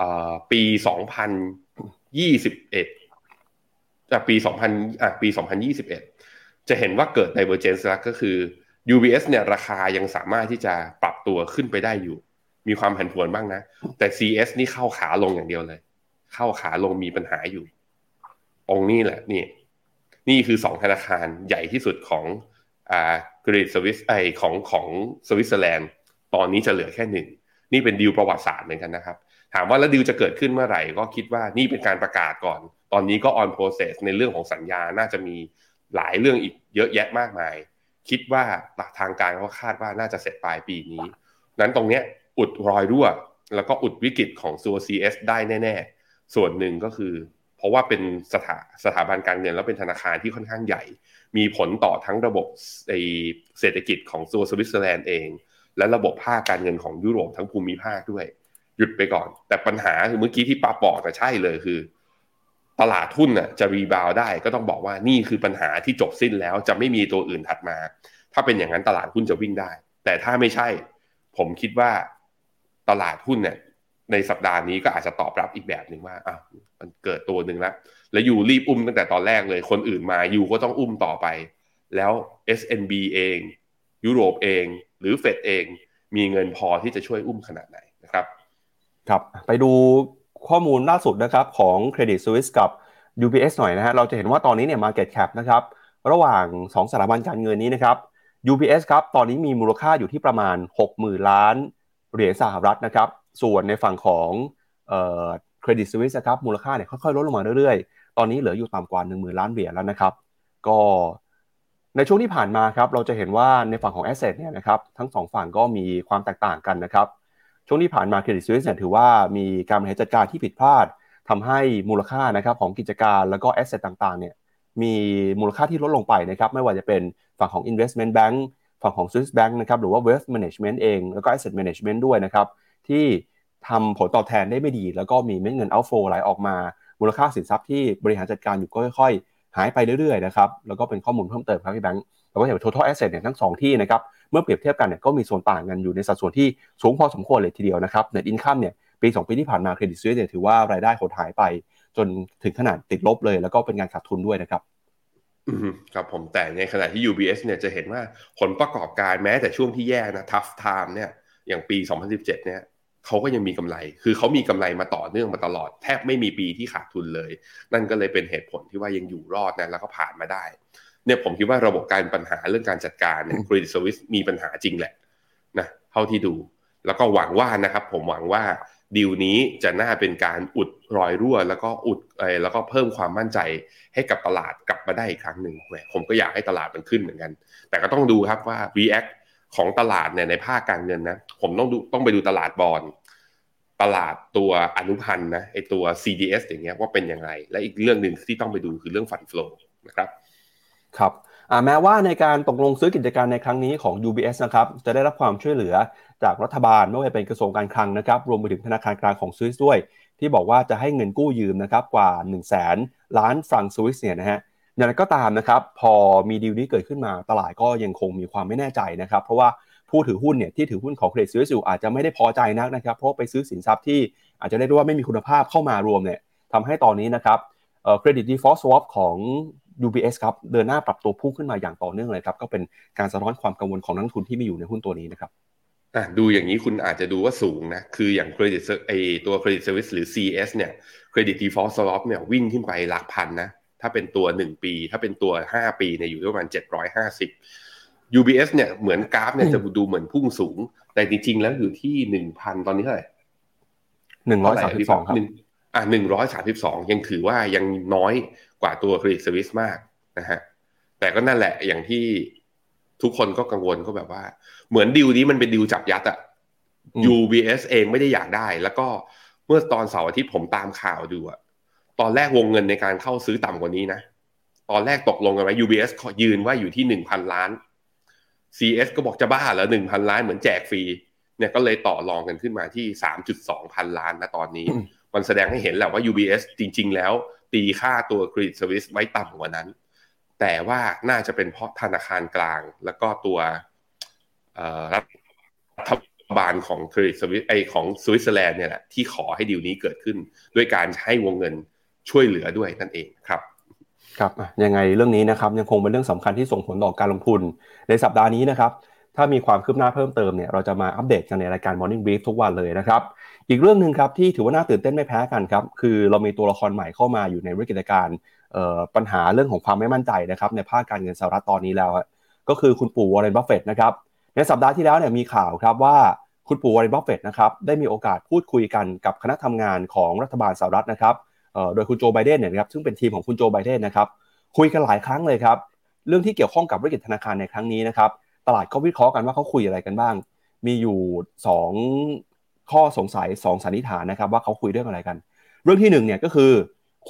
อปี 2021จากปี 2000อะปี 2021 จะเห็นว่าเกิด divergence แล้วก็คือ UBS เนี่ยราคายังสามารถที่จะปรับตัวขึ้นไปได้อยู่ มีความผันผวนบ้างนะ แต่ CS นี่เข้าขาลงอย่างเดียวเลย เข้าขาลงมีปัญหาอยู่ตรงนี้แหละนี่ นี่คือสองธนาคารใหญ่ที่สุดของอ่าเครดิตสวิสเอ้ยของของสวิตเซอร์แลนด์ ตอนนี้จะเหลือแค่หนึ่ง นี่เป็นดีลประวัติศาสตร์เหมือนกันนะครับ ถามว่าแล้วดีลจะเกิดขึ้นเมื่อไหร่ ก็คิดว่านี่เป็นการประกาศก่อน ตอนนี้ก็ on process ในเรื่องของสัญญา น่าจะมีหลายเรื่องอีกเยอะแยะมากมาย คิดว่าทางการเขาคาดว่าน่าจะเสร็จปลายปีนี้ นั้นตรงเนี้ยอุดรอยรั่ว แล้วก็อุดวิกฤตของตัว CS ได้แน่ ๆ ส่วนหนึ่งก็คือ เพราะว่าเป็นสถาสถาบันการเงินแล้วเป็นธนาคารที่ค่อนข้างใหญ่ มีผลต่อทั้งระบบเศรษฐกิจของตัวสวิตเซอร์แลนด์เอง และระบบภาคการเงินของยุโรปทั้งภูมิภาคด้วย หยุดไปก่อน แต่ปัญหาคือเมื่อกี้ที่ป้าบอกแต่ใช่เลยคือ ตลาดหุ้นน่ะจะรีบาวได้ก็ต้องบอกว่านี่คือปัญหาที่จบสิ้นแล้วจะไม่มีตัวอื่นถัดมา ถ้าเป็นอย่างนั้นตลาดหุ้นจะวิ่งได้ แต่ถ้าไม่ใช่ ผมคิดว่าตลาดหุ้นเนี่ยในสัปดาห์นี้ก็อาจจะตอบรับอีกแบบหนึ่งว่าอะมันเกิดตัวหนึ่งแล้ว แล้วยูรีบอุ้มตั้งแต่ตอนแรกเลย คนอื่นมาอยู่ก็ต้องอุ้มต่อไป แล้ว SNB เอง ยุโรปเอง หรือเฟดเองมีเงินพอที่จะช่วยอุ้มขนาดไหนนะครับ ครับ ไปดู ข้อมูลล่าสุดนะครับของ Credit Suisse กับ UBS หน่อยนะฮะเราจะเห็นว่าตอนนี้เนี่ย Market Cap นะครับระหว่าง 2สถาบันการเงินนี้นะครับ UBS ครับตอนนี้มีมูลค่าอยู่ที่ประมาณ 60,000 ล้านเหรียญสหรัฐนะครับส่วนในฝั่งของเอ่อ Credit Suisse ครับมูลค่าเนี่ยค่อยๆลดลงมาเรื่อยๆ ตอนนี้เหลืออยู่ต่ำกว่า 10,000 ล้านเหรียญแล้วนะครับ ก็ในช่วงที่ผ่านมาครับเราจะเห็นว่าในฝั่งของ Asset เนี่ยนะครับทั้งสองฝั่งก็มีความแตกต่างกันนะครับ ช่วงที่ผ่านมา Credit Suisse เนี่ยถือว่ามีการบริหารจัดการที่ผิดพลาดทำให้มูลค่านะครับของกิจการแล้วก็ Asset ต่างๆเนี่ยมีมูลค่าที่ลดลงไปนะครับไม่ว่าจะเป็นฝั่งของ Investment Bank ฝั่งของ Swiss Bank นะครับหรือว่า Wealth Management เอง แล้วก็ Asset Management ด้วยนะครับที่ทำผลตอบแทนได้ไม่ดี แล้วก็มีเม็ดเงิน outflow ไหลออกมา มูลค่าสินทรัพย์ที่บริหารจัดการอยู่ก็ค่อย ๆ หายไปเรื่อยๆนะครับแล้วก็เป็นข้อมูลเพิ่มเติมครับพี่แบงค์เราก็เห็น total asset เนี่ยทั้ง 2 ที่นะครับ เมื่อเปรียบเทียบกันเนี่ยก็มีส่วนต่างกันอยู่ในสัดส่วนที่สูงพอสมควรเลยทีเดียวนะครับ net income เนี่ยปี2ปีที่ผ่านมาเครดิตซูสเนี่ยถือว่ารายได้หดหายไป จนถึงขนาดติดลบเลย แล้วก็เป็นงานขาดทุนด้วยนะครับอืมครับผมแต่ในขณะที่ UBS เนี่ยจะเห็นว่าผลประกอบการแม้แต่ช่วงที่แย่นะ tough time เนี่ยอย่างปี 2017 เนี่ยเขาก็ยังมีกำไร คือเขามีกำไรมาต่อเนื่องมาตลอด แทบไม่มีปีที่ขาดทุนเลย นั่นก็เลยเป็นเหตุผลที่ว่ายังอยู่รอดนะแล้วก็ผ่านมาได้ เนี่ยผมคิดว่าระบบการปัญหาเรื่องการจัดการเนี่ย Credit Service มีปัญหาจริงแหละนะเท่าที่ดู แล้วก็หวังว่านะครับ ผมหวังว่าดีลนี้จะน่าเป็นการอุดรอยรั่ว แล้วก็อุดเออแล้วก็เพิ่มความมั่นใจให้กับตลาดกลับมาได้อีกครั้งหนึ่งแหมผมก็อยากให้ตลาดมันขึ้นเหมือนกัน แต่ก็ต้องดูครับว่า React ของตลาดเนี่ยในภาคการเงินนะผมต้องดูต้องไปดูตลาดบอลตลาดตัวอนุพันธ์นะไอตัว CDS อย่างเงี้ยว่าเป็นยังไงและอีกเรื่องหนึ่งที่ต้องไปดูคือเรื่องฟันฟลูนะครับ ครับแม้ว่าในการตกลงซื้อกิจการในครั้งนี้ของ UBS นะครับจะได้รับความช่วยเหลือจากรัฐบาลไม่ว่าจะเป็นกระทรวงการคลังนะครับรวมไปถึงธนาคารกลางของสวิสด้วย ที่บอกว่าจะให้เงินกู้ยืมนะครับกว่า 1 0 0 0 0แสนล้านฟรังก์สวิสเนี่ยนะฮะอย่างไรก็ตามนะครับพอมีดีลนี้เกิดขึ้นมาตลาดก็ยังคงมีความไม่แน่ใจนะครับ เพราะว่าผู้ถือหุ้นเนี่ยที่ถือหุ้นของเครดิตสวิสอยู่อาจจะไม่ได้พอใจนักนะครับ เพราะไปซื้อสินทรัพย์ที่อาจจะได้รู้ว่าไม่มีคุณภาพเข้ามารวมเนี่ยทำให้ตอนนี้นะครับ credit default swap ของ UBS ครับเดินหน้าปรับตัวพุ่งขึ้นมาอย่างต่อเนื่องเลยครับก็เป็นการสะท้อนความกังวลของนักลงทุนที่มีอยู่ในหุ้นตัวนี้นะครับอะดูอย่างนี้คุณอาจจะดูว่าสูงนะ คืออย่างเครดิตเอ้ยตัวเครดิตเซอร์วิสหรือ CS เนี่ย credit default swap เนี่ยวิ่งขึ้นไปหลักพันนะ ถ้าเป็นตัว 1 ปี ถ้าเป็นตัว 5 ปีเนี่ยอยู่ที่ประมาณ 750 UBS เนี่ยเหมือนกราฟเนี่ยจะดูเหมือนพุ่งสูง แต่จริงๆ แล้วอยู่ที่ 1,000 ตอนนี้เท่าไหร่หนึ่งร้อยสามสิบสองครับอะหนึ่งร้อยสามสิบสองยังถือว่ายังน้อย กว่าตัวเครดิตสวิสมากนะฮะแต่ก็นั่นแหละอย่างที่ทุกคนก็กังวลก็แบบว่า เหมือนดิวนี้มันเป็นดิวจับยัดอะ UBS เองไม่ได้อยากได้ แล้วก็เมื่อตอนเสาร์อาทิตย์ผมตามข่าวดูอะตอนแรกวงเงินในการเข้าซื้อต่ำกว่านี้นะ ตอนแรกตกลงกันไว้ UBS ขอยืนว่าอยู่ที่หนึ่งพันล้าน CS ก็บอกจะบ้าเหรอหนึ่งพันล้านเหมือนแจกฟรีเนี่ยก็เลยต่อรองกันขึ้นมาที่สามจุดสองพันล้านนะตอนนี้ มันแสดงให้เห็นแหละว่า UBS จริง ๆ แล้ว ตีค่าตัว Credit Service ไว้ต่ำกว่านั้น แต่ว่าน่าจะเป็นเพราะธนาคารกลาง แล้วก็ตัวรัฐบาลของ Credit Service ไอของสวิตเซอร์แลนด์เนี่ยแหละที่ขอให้ดีลนี้เกิดขึ้น ด้วยการให้วงเงินช่วยเหลือด้วยนั่นเองครับครับยังไงเรื่องนี้นะครับยังคงเป็นเรื่องสำคัญที่ส่งผลต่อการลงทุน ในสัปดาห์นี้นะครับ ถ้ามีความคืบหน้าเพิ่มเติมเนี่ยเราจะมาอัปเดตกันในรายการ Morning Brief ทุกวันเลยนะครับ อีกเรื่องหนึ่งครับที่ถือว่าน่าตื่นเต้นไม่แพ้กันครับคือเรามีตัวละครใหม่เข้ามาอยู่ในวิกฤตการณ์ปัญหาเรื่องของความไม่มั่นใจนะครับในภาคการเงินสหรัฐตอนนี้แล้ว ก็คือคุณปู่วอร์เรนบัฟเฟตนะครับในสัปดาห์ที่แล้วเนี่ยมีข่าวครับว่าคุณปู่วอร์เรนบัฟเฟตนะครับได้มีโอกาสพูดคุยกันกับคณะทำงานของรัฐบาลสหรัฐนะครับโดยคุณโจไบเดนเนี่ยครับซึ่งเป็นทีมของคุณโจไบเดนนะครับคุยกันหลายครั้งเลยครับเรื่องที่เกี่ยวข้องกับวิกฤตธนาคารในครั้งนี้นะครับตลาดก็วิเคราะห์กันว่าเขาคุยอะไรกันบ้าง มีอยู่2 ข้อสงสัย2สันนิษฐานนะครับว่าเขาคุยเรื่องอะไรกัน เรื่องที่1เนี่ยก็คือ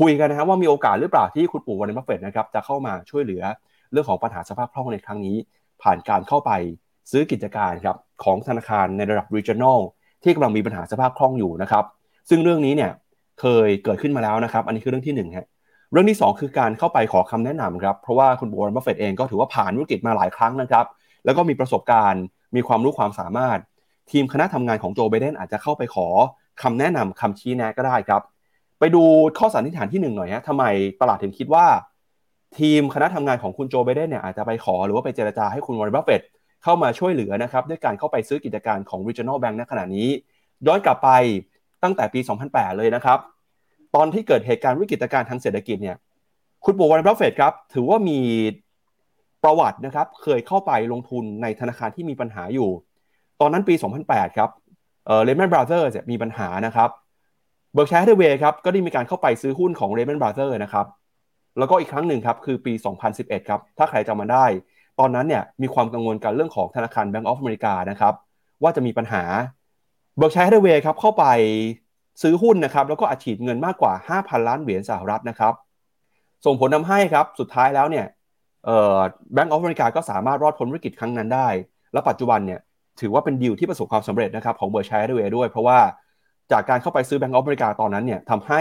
คุยกันนะครับว่ามีโอกาสหรือเปล่าที่คุณปู่วอร์เรนบัฟเฟตนะครับจะเข้ามาช่วยเหลือเรื่องของปัญหาสภาพคล่องในครั้งนี้ ผ่านการเข้าไปซื้อกิจการครับของธนาคารในระดับ regional ที่กำลังมีปัญหาสภาพคล่องอยู่นะครับ ซึ่งเรื่องนี้เนี่ยเคยเกิดขึ้นมาแล้วนะครับ อันนี้คือเรื่องที่1นึ่งฮะเรื่องที่ 2 คือการเข้าไปขอคำแนะนำครับเพราะว่าคุณวอร์เรนบัฟเฟตเองก็ถือว่าผ่านวิกฤตมาหลายครั้งนะครับ แล้วก็มีประสบการณ์มีความรู้ความสามารถ ทีมคณะทำงานของโจไบเดนอาจจะเข้าไปขอคำแนะนำคำชี้แนะก็ได้ครับ ไปดูข้อสันนิษฐานที่หนึ่งหน่อยฮะทำไมตลาดถึงคิดว่า ทีมคณะทำงานของคุณโจไบเดนเนี่ยอาจจะไปขอหรือว่าไปเจรจาให้คุณวอร์เรนบัฟเฟตเข้ามาช่วยเหลือนะครับด้วยการเข้าไปซื้อกิจการของ regional bank ในขณะนี้ ย้อนกลับไปตั้งแต่ปี 2008 เลยนะครับ ตอนที่เกิดเหตุการณ์วิกฤตการณ์ทางเศรษฐกิจเนี่ยคุณปู่วอร์เรนบัฟเฟตครับถือว่ามีประวัตินะครับเคยเข้าไปลงทุนในธนาคารที่มีปัญหาอยู่ ตอนนั้นปี 2008 ครับเอ่อ Lehman Brothers มีปัญหานะครับ Berkshire Hathaway ครับก็ได้มีการเข้าไปซื้อหุ้นของ Lehman Brothers นะครับแล้วก็อีกครั้งหนึ่งครับคือปี 2011 ครับถ้าใครจำมาได้ ตอนนั้นเนี่ยมีความกังวลกันเรื่องของธนาคาร Bank of America นะครับว่าจะมีปัญหา Berkshire Hathaway ครับเข้าไปซื้อหุ้นนะครับแล้วก็อัดฉีดเงินมากกว่า 5,000 ล้านเหรียญสหรัฐนะครับส่งผลทำให้ครับสุดท้ายแล้วเนี่ย Bank of America ก็สามารถรอดพ้นวิกฤตครั้งนั้นได้ แล้วปัจจุบันเนี่ย ถือว่าเป็นดีลที่ประสบความสำเร็จนะครับของ Berkshire Hathaway ด้วย เพราะว่าจากการเข้าไปซื้อ Bank of America ตอนนั้นเนี่ยทำให้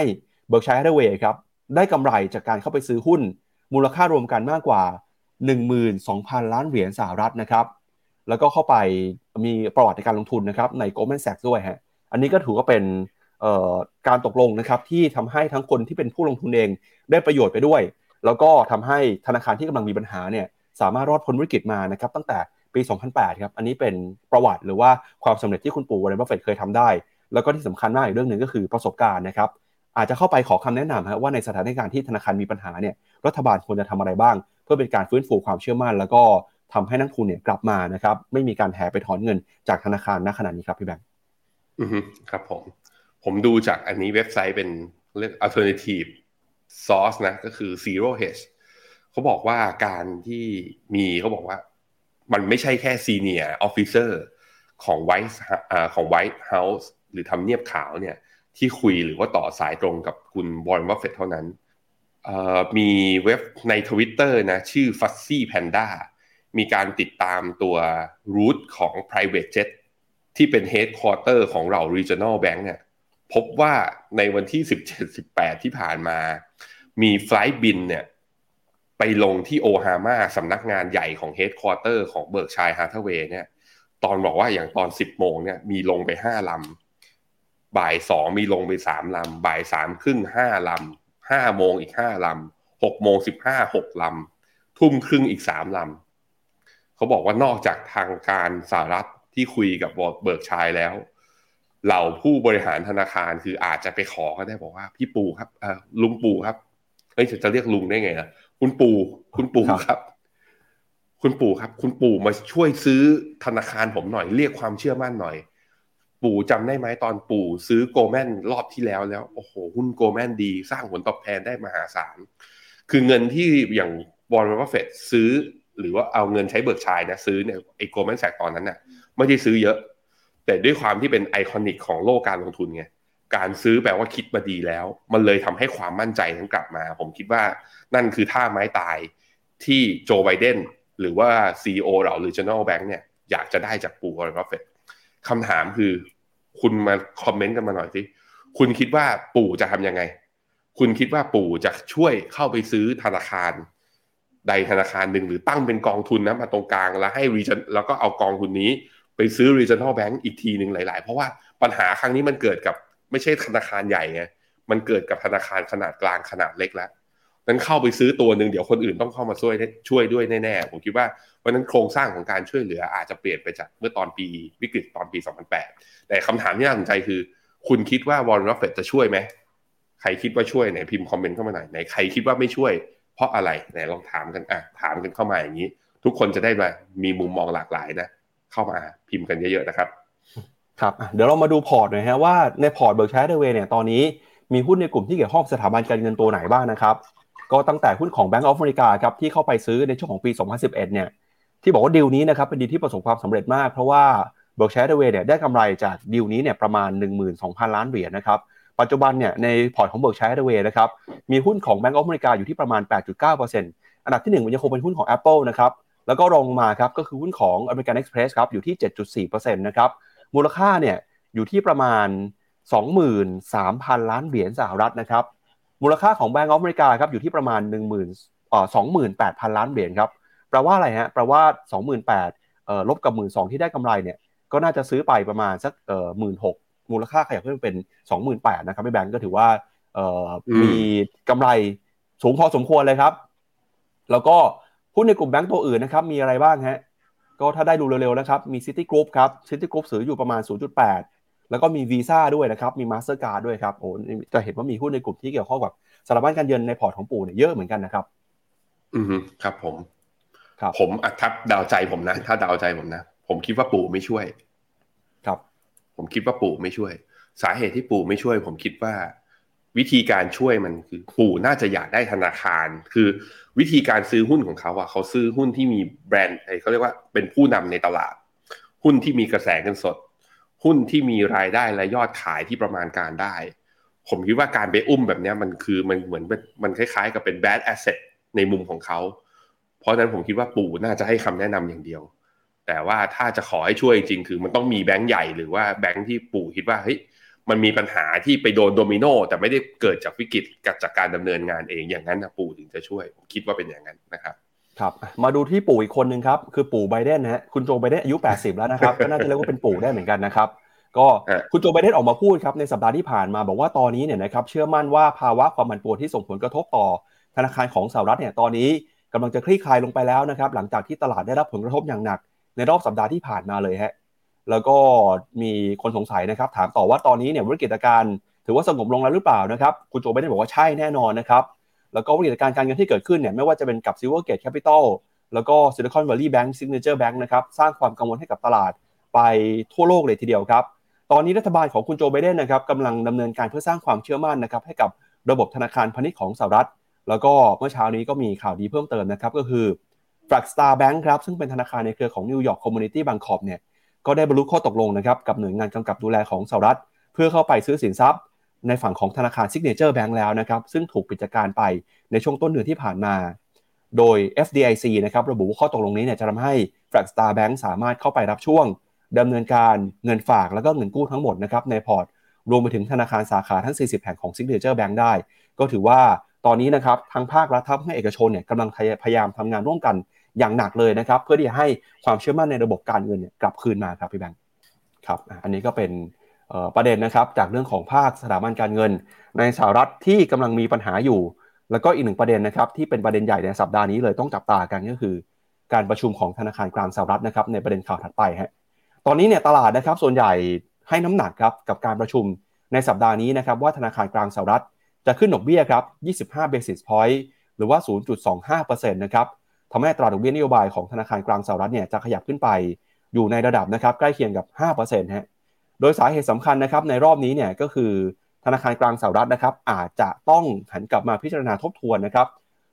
Berkshire Hathaway ครับได้กำไรจากการเข้าไปซื้อหุ้น มูลค่ารวมกันมากกว่า 12,000 ล้านเหรียญสหรัฐนะครับแล้วก็เข้าไปมีประวัติในการลงทุนนะครับใน Goldman Sachs ด้วยฮะอันนี้ก็ถือว่าเป็นการตกลงนะครับที่ทำให้ทั้งคนที่เป็นผู้ลงทุนเองได้ประโยชน์ไปด้วย แล้วก็ทำให้ธนาคารที่กำลังมีปัญหาเนี่ยสามารถรอดพ้นวิกฤตมานะครับตั้งแต่ ปี 2008 ครับ อันนี้เป็นประวัติหรือว่าความสำเร็จที่คุณปู่วอร์เรนบัฟเฟตเคยทำได้ แล้วก็ที่สำคัญมากอีกเรื่องหนึ่งก็คือประสบการณ์นะครับ อาจจะเข้าไปขอคำแนะนำว่าในสถานการณ์ที่ธนาคารมีปัญหาเนี่ย รัฐบาลควรจะทำอะไรบ้าง เพื่อเป็นการฟื้นฟูความเชื่อมั่น แล้วก็ทำให้นักลงทุนเนี่ยกลับมานะครับ ไม่มีการแห่ไปถอนเงินจากธนาคารณขณะนี้ครับพี่แบงค์อือครับผม ผมดูจากอันนี้เว็บไซต์เป็นเรียก alternative source นะ ก็คือ zero hedge เขาบอกว่าการที่มีเขาบอกว่า มันไม่ใช่แค่ senior officer ของ White ของ White House หรือทำเนียบขาวเนี่ยที่คุยหรือว่าต่อสายตรงกับคุณวอร์เรนบัฟเฟตเท่านั้น มีเว็บในทวิตเตอร์นะชื่อ f u z z y Panda มีการติดตามตัว route ของ private jet ที่เป็น headquarter ของเหล่า regional bank เนี่ยพบว่าในวันที่ 17-18 ที่ผ่านมา มี flight บินเนี่ย ไปลงที่โอมาฮาสำนักงานใหญ่ของ headquarter ของ Berkshire Hathaway เนี่ย ตอนบอกว่าอย่างตอนสิบโมงเนี่ยมีลงไปห้าลำ บ่ายสองมีลงไปสามลำ บ่ายสามครึ่งห้าลำห้าโมงอีกห้าลำหกโมงสิบห้าหกลำ ทุ่มครึ่งอีกสามลำ เขาบอกว่านอกจากทางการสหรัฐที่คุยกับ Berkshire แล้วเหล่าผู้บริหารธนาคารคืออาจจะไปขอก็ได้บอกว่าพี่ปู่ครับลุงปู่ครับเฮ้ยจะเรียกลุงได้ไงนะ คุณปู่คุณปู่ครับ คุณปู่ครับ คุณปู่มาช่วยซื้อธนาคารผมหน่อยเรียกความเชื่อมั่นหน่อย ปู่จำได้ไหมตอนปู่ซื้อ Goldman รอบที่แล้วแล้วโอ้โหหุ้น Goldman ดี สร้างผลตอบแทนได้มหาศาลคือเงินที่อย่างวอร์เรนบัฟเฟตซื้อ หรือว่าเอาเงินใช้ Berkshire นะซื้อเนี่ยไอ้ Goldman Sachs ตอนนั้นน่ะ ไม่ได้ซื้อเยอะ แต่ด้วยความที่เป็น iconic ของโลกการลงทุนไง การซื้อแปลว่าคิดมาดีแล้ว มันเลยทำให้ความมั่นใจนั้นกลับมา ผมคิดว่านั่นคือท่าไม้ตายที่โจไบเดนหรือว่า CEO เหล่า Regional Bank เนี่ยอยากจะได้จากปู่วอร์เรนบัฟเฟตคำถามคือ คุณมาคอมเมนต์กันมาหน่อยสิคุณคิดว่าปู่จะทำยังไง คุณคิดว่าปู่จะช่วยเข้าไปซื้อธนาคาร ใดธนาคารหนึ่งหรือตั้งเป็นกองทุนนะมาตรงกลางแล้วให้รีจแล้วก็เอากองทุนนี้ ไปซื้อ regional bank อีกทีหนึ่งหลาย ๆ เพราะว่าปัญหาครั้งนี้มันเกิดกับ ไม่ใช่ธนาคารใหญ่ไงมันเกิดกับธนาคารขนาดกลางขนาดเล็กแล้วนั้นเข้าไปซื้อตัวหนึ่งเดี๋ยวคนอื่นต้องเข้ามาช่วยช่วยด้วยแน่ๆผมคิดว่าวันนั้นโครงสร้างของการช่วยเหลืออาจจะเปลี่ยนไปจากเมื่อตอนปีวิกฤตตอนปี 2008 แต่คำถามที่น่าสนใจคือ คุณคิดว่าวอร์เรนบัฟเฟตจะช่วยไหมใครคิดว่าช่วยไหนพิมพ์คอมเมนต์เข้ามาหน่อยไหนใครคิดว่าไม่ช่วย เพราะอะไรไหนลองถามกันอะถามกันเข้ามาอย่างนี้ ทุกคนจะได้มามีมุมมองหลากหลายนะ เข้ามาพิมพ์กันเยอะๆนะครับ ครับเดี๋ยวเรามาดูพอร์ตหน่อยฮะว่าในพอร์ต Berkshire Hathaway เนี่ยตอนนี้มีหุ้นในกลุ่มที่เกี่ยวข้องสถาบันการเงินตัวไหนบ้างนะครับ ก็ตั้งแต่หุ้นของ Bank of America ครับที่เข้าไปซื้อในช่วงของปี 2011 เนี่ยที่บอกว่าดีลนี้นะครับเป็นดีลที่ประสบความสำเร็จมาก เพราะว่า Berkshire Hathaway เนี่ยได้กำไรจากดีลนี้เนี่ยประมาณ 12,000 ล้านเหรียญนะครับปัจจุบันเนี่ยในพอร์ตของ Berkshire Hathaway นะครับมีหุ้นของ Bank of America อยู่ที่ประมาณ 8.9%อันดับที่1มันยังคงเป็นหุ้นของ Apple นะครับแล้วก็รองมาครับก็คือหุ้นของ American Express ครับอยู่ที่ 7.4%นะครับ มูลค่าเนี่ยอยู่ที่ประมาณ 23,000 ล้านเหรียญสหรัฐนะครับ มูลค่าของแบงก์ออฟอเมริกาครับอยู่ที่ประมาณ 1 0 0 0 0เอ่อ28,000 ล้านเหรียญครับแปลว่าอะไรฮะแปลว่า 28,000เอ่อลบกับ 12,000ที่ได้กำไรเนี่ยก็น่าจะซื้อไปประมาณสักเอ่อ16,000มูลค่าขยับขึ้นเป็น 28,000นะครับไม่แบงก์ก็ถือว่าเอ่อมีกำไรสูงพอสมควรเลยครับ แล้วก็หุ้นในกลุ่มแบงก์ตัวอื่นนะครับมีอะไรบ้างฮะ ก็ถ้าได้ดูเร็วๆนะครับ มี City Group ครับ City Group ซื้ออยู่ประมาณ 0.8 แล้วก็มีวีซ่าด้วยนะครับ มีมาสเตอร์การ์ดด้วยครับ โอ้จะเห็นว่ามีหุ้นในกลุ่มที่เกี่ยวข้องกับสถาบันการเงินในพอร์ตของปู่เนี่ยเยอะเหมือนกันนะครับ อืมครับผม ครับ ผมอัทับดาวใจผมนะ ถ้าดาวใจผมนะ ผมคิดว่าปู่ไม่ช่วย ครับ ผมคิดว่าปู่ไม่ช่วย สาเหตุที่ปู่ไม่ช่วย ผมคิดว่า วิธีการช่วยมันคือปู่น่าจะอยากได้ธนาคาร คือวิธีการซื้อหุ้นของเขาอะเขาซื้อหุ้นที่มีแบรนด์เขาเรียกว่าเป็นผู้นำในตลาด หุ้นที่มีกระแสเงินสด หุ้นที่มีรายได้และยอดขายที่ประมาณการได้ ผมคิดว่าการไปอุ้มแบบนี้มันคือมันเหมือนมันคล้ายๆ กับเป็น bad asset ในมุมของเขา เพราะฉะนั้นผมคิดว่าปู่น่าจะให้คำแนะนำอย่างเดียว แต่ว่าถ้าจะขอให้ช่วยจริงคือมันต้องมีแบงก์ใหญ่หรือว่าแบงก์ที่ปู่คิดว่าเฮ้ย มันมีปัญหาที่ไปโดนโดมิโนแต่ไม่ได้เกิดจากวิกฤตจากการดำเนินงานเองอย่างนั้นนะปู่ถึงจะช่วยผมคิดว่าเป็นอย่างนั้นนะครับครับมาดูที่ปู่อีกคนหนึ่งครับคือปู่ไบเดนนะฮะคุณโจไบเดนอายุ 80 แล้วนะครับก็น่าจะเรียกว่าเป็นปู่ได้เหมือนกันนะครับก็คุณโจไบเดนออกมาพูดครับในสัปดาห์ที่ผ่านมาบอกว่าตอนนี้เนี่ยนะครับเชื่อมั่นว่าภาวะความผันผวนที่ส่งผลกระทบต่อธนาคารของสหรัฐเนี่ยตอนนี้กำลังจะคลี่คลายลงไปแล้วนะครับหลังจากที่ตลาดได้รับผลกระทบอย่างหนัก ในรอบสัปดาห์ที่ผ่านมาเลยฮะ แล้วก็มีคนสงสัยนะครับ ถามต่อว่าตอนนี้เนี่ยวิกฤตการณ์ถือว่าสงบลงแล้วหรือเปล่านะครับ คุณโจไบเดนบอกว่าใช่แน่นอนนะครับ แล้วก็วิกฤตการณ์การเงินที่เกิดขึ้นเนี่ยไม่ว่าจะเป็นกับ Silvergate Capital แล้วก็ Silicon Valley Bank Signature Bank นะครับสร้างความกังวลให้กับตลาดไปทั่วโลกเลยทีเดียวครับ ตอนนี้รัฐบาลของคุณโจไบเดนนะครับกำลังดำเนินการเพื่อสร้างความเชื่อมั่นนะครับให้กับระบบธนาคารพาณิชย์ของสหรัฐ แล้วก็เมื่อเช้านี้ก็มีข่าวดีเพิ่มเติมนะครับก็คือ f l a g Star Bank ครับซึ่งเป็นธนาคารในเครือของ New York Community Bank Corp เนี่ย ก็ได้บรรลุข้อตกลงนะครับกับหน่วยงานกำกับดูแลของสหรัฐ เพื่อเข้าไปซื้อสินทรัพย์ ในฝั่งของธนาคาร Signature Bank แล้วนะครับซึ่งถูกปิดการไปในช่วงต้นเดือนที่ผ่านมา โดย FDIC นะครับระบุว่าข้อตกลงนี้เนี่ยจะทำให้ f l a g Star Bank สามารถเข้าไปรับช่วงดำเนินการเงินฝากแล้วก็เงินกู้ทั้งหมดนะครับในพอร์ตรวมไปถึงธนาคารสาขาทั้ง 40 แห่งของ Signature Bank ได้ ก็ถือว่าตอนนี้นะครับทั้งภาครัฐทั้งเอกชนเนี่ยกำลังพยายามทำงานร่วมกัน อย่างหนักเลยนะครับ เพื่อที่จะให้ความเชื่อมั่นในระบบการเงินเนี่ยกลับคืนมาครับพี่แบงค์ครับอันนี้ก็เป็นประเด็นนะครับจากเรื่องของภาคสถาบันการเงิน ในสหรัฐที่กำลังมีปัญหาอยู่ แล้วก็อีกหนึ่งประเด็นนะครับที่เป็นประเด็นใหญ่ในสัปดาห์นี้เลยต้องจับตากันก็คือ การประชุมของธนาคารกลางสหรัฐนะครับในประเด็นข่าวถัดไปฮะตอนนี้เนี่ยตลาดนะครับส่วนใหญ่ให้น้ำหนักครับกับการประชุมในสัปดาห์นี้นะครับว่าธนาคารกลางสหรัฐจะขึ้นดอกเบี้ยครับ 25 basis point หรือว่า 0.25%นะครับ ทำให้ตราดอกเบี้ยนโยบายของธนาคารกลางสหรัฐเนี่ยจะขยับขึ้นไปอยู่ในระดับนะครับใกล้เคียงกับ 5%ฮะ โดยสาเหตุสำคัญนะครับในรอบนี้เนี่ยก็คือธนาคารกลางสหรัฐนะครับอาจจะต้องหันกลับมาพิจารณาทบทวนนะครับ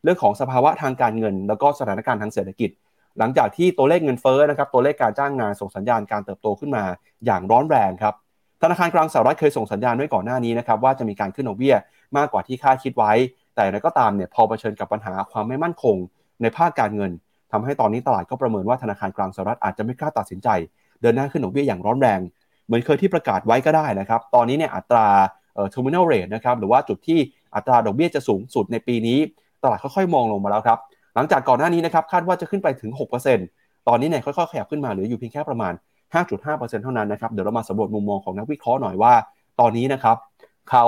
เรื่องของสภาวะทางการเงิน แล้วก็สถานการณ์ทางเศรษฐกิจ หลังจากที่ตัวเลขเงินเฟ้อนะครับตัวเลขการจ้างงานส่งสัญญาณการเติบโตขึ้นมาอย่างร้อนแรงครับธนาคารกลางสหรัฐเคยส่งสัญญาณไว้ก่อนหน้านี้นะครับว่าจะมีการขึ้นดอกเบี้ยมากกว่าที่คาดคิดไว้ แต่อะไรก็ตามเนี่ยพอเผชิญกับปัญหาความไม่มั่นคง ในภาคการเงินทำให้ตอนนี้ตลาดก็ประเมินว่าธนาคารกลางสหรัฐอาจจะไม่กล้าตัดสินใจ เดินหน้าขึ้นดอกเบี้ยอย่างร้อนแรง เหมือนเคยที่ประกาศไว้ก็ได้นะครับ ตอนนี้เนี่ยอัตราเอ่อ terminal rate นะครับหรือว่าจุดที่อัตราดอกเบี้ยจะสูงสุดในปีนี้ ตลาดค่อยๆมองลงมาแล้วครับหลังจากก่อนหน้านี้นะครับคาดว่าจะขึ้นไปถึง 6%ตอนนี้เนี่ยค่อยๆขยับขึ้นมาเหลืออยู่เพียงแค่ประมาณ 5.5%เท่านั้นนะครับเดี๋ยวเรามาสำรวจมุมมองของนักวิเคราะห์หน่อยว่า ตอนนี้นะครับเขา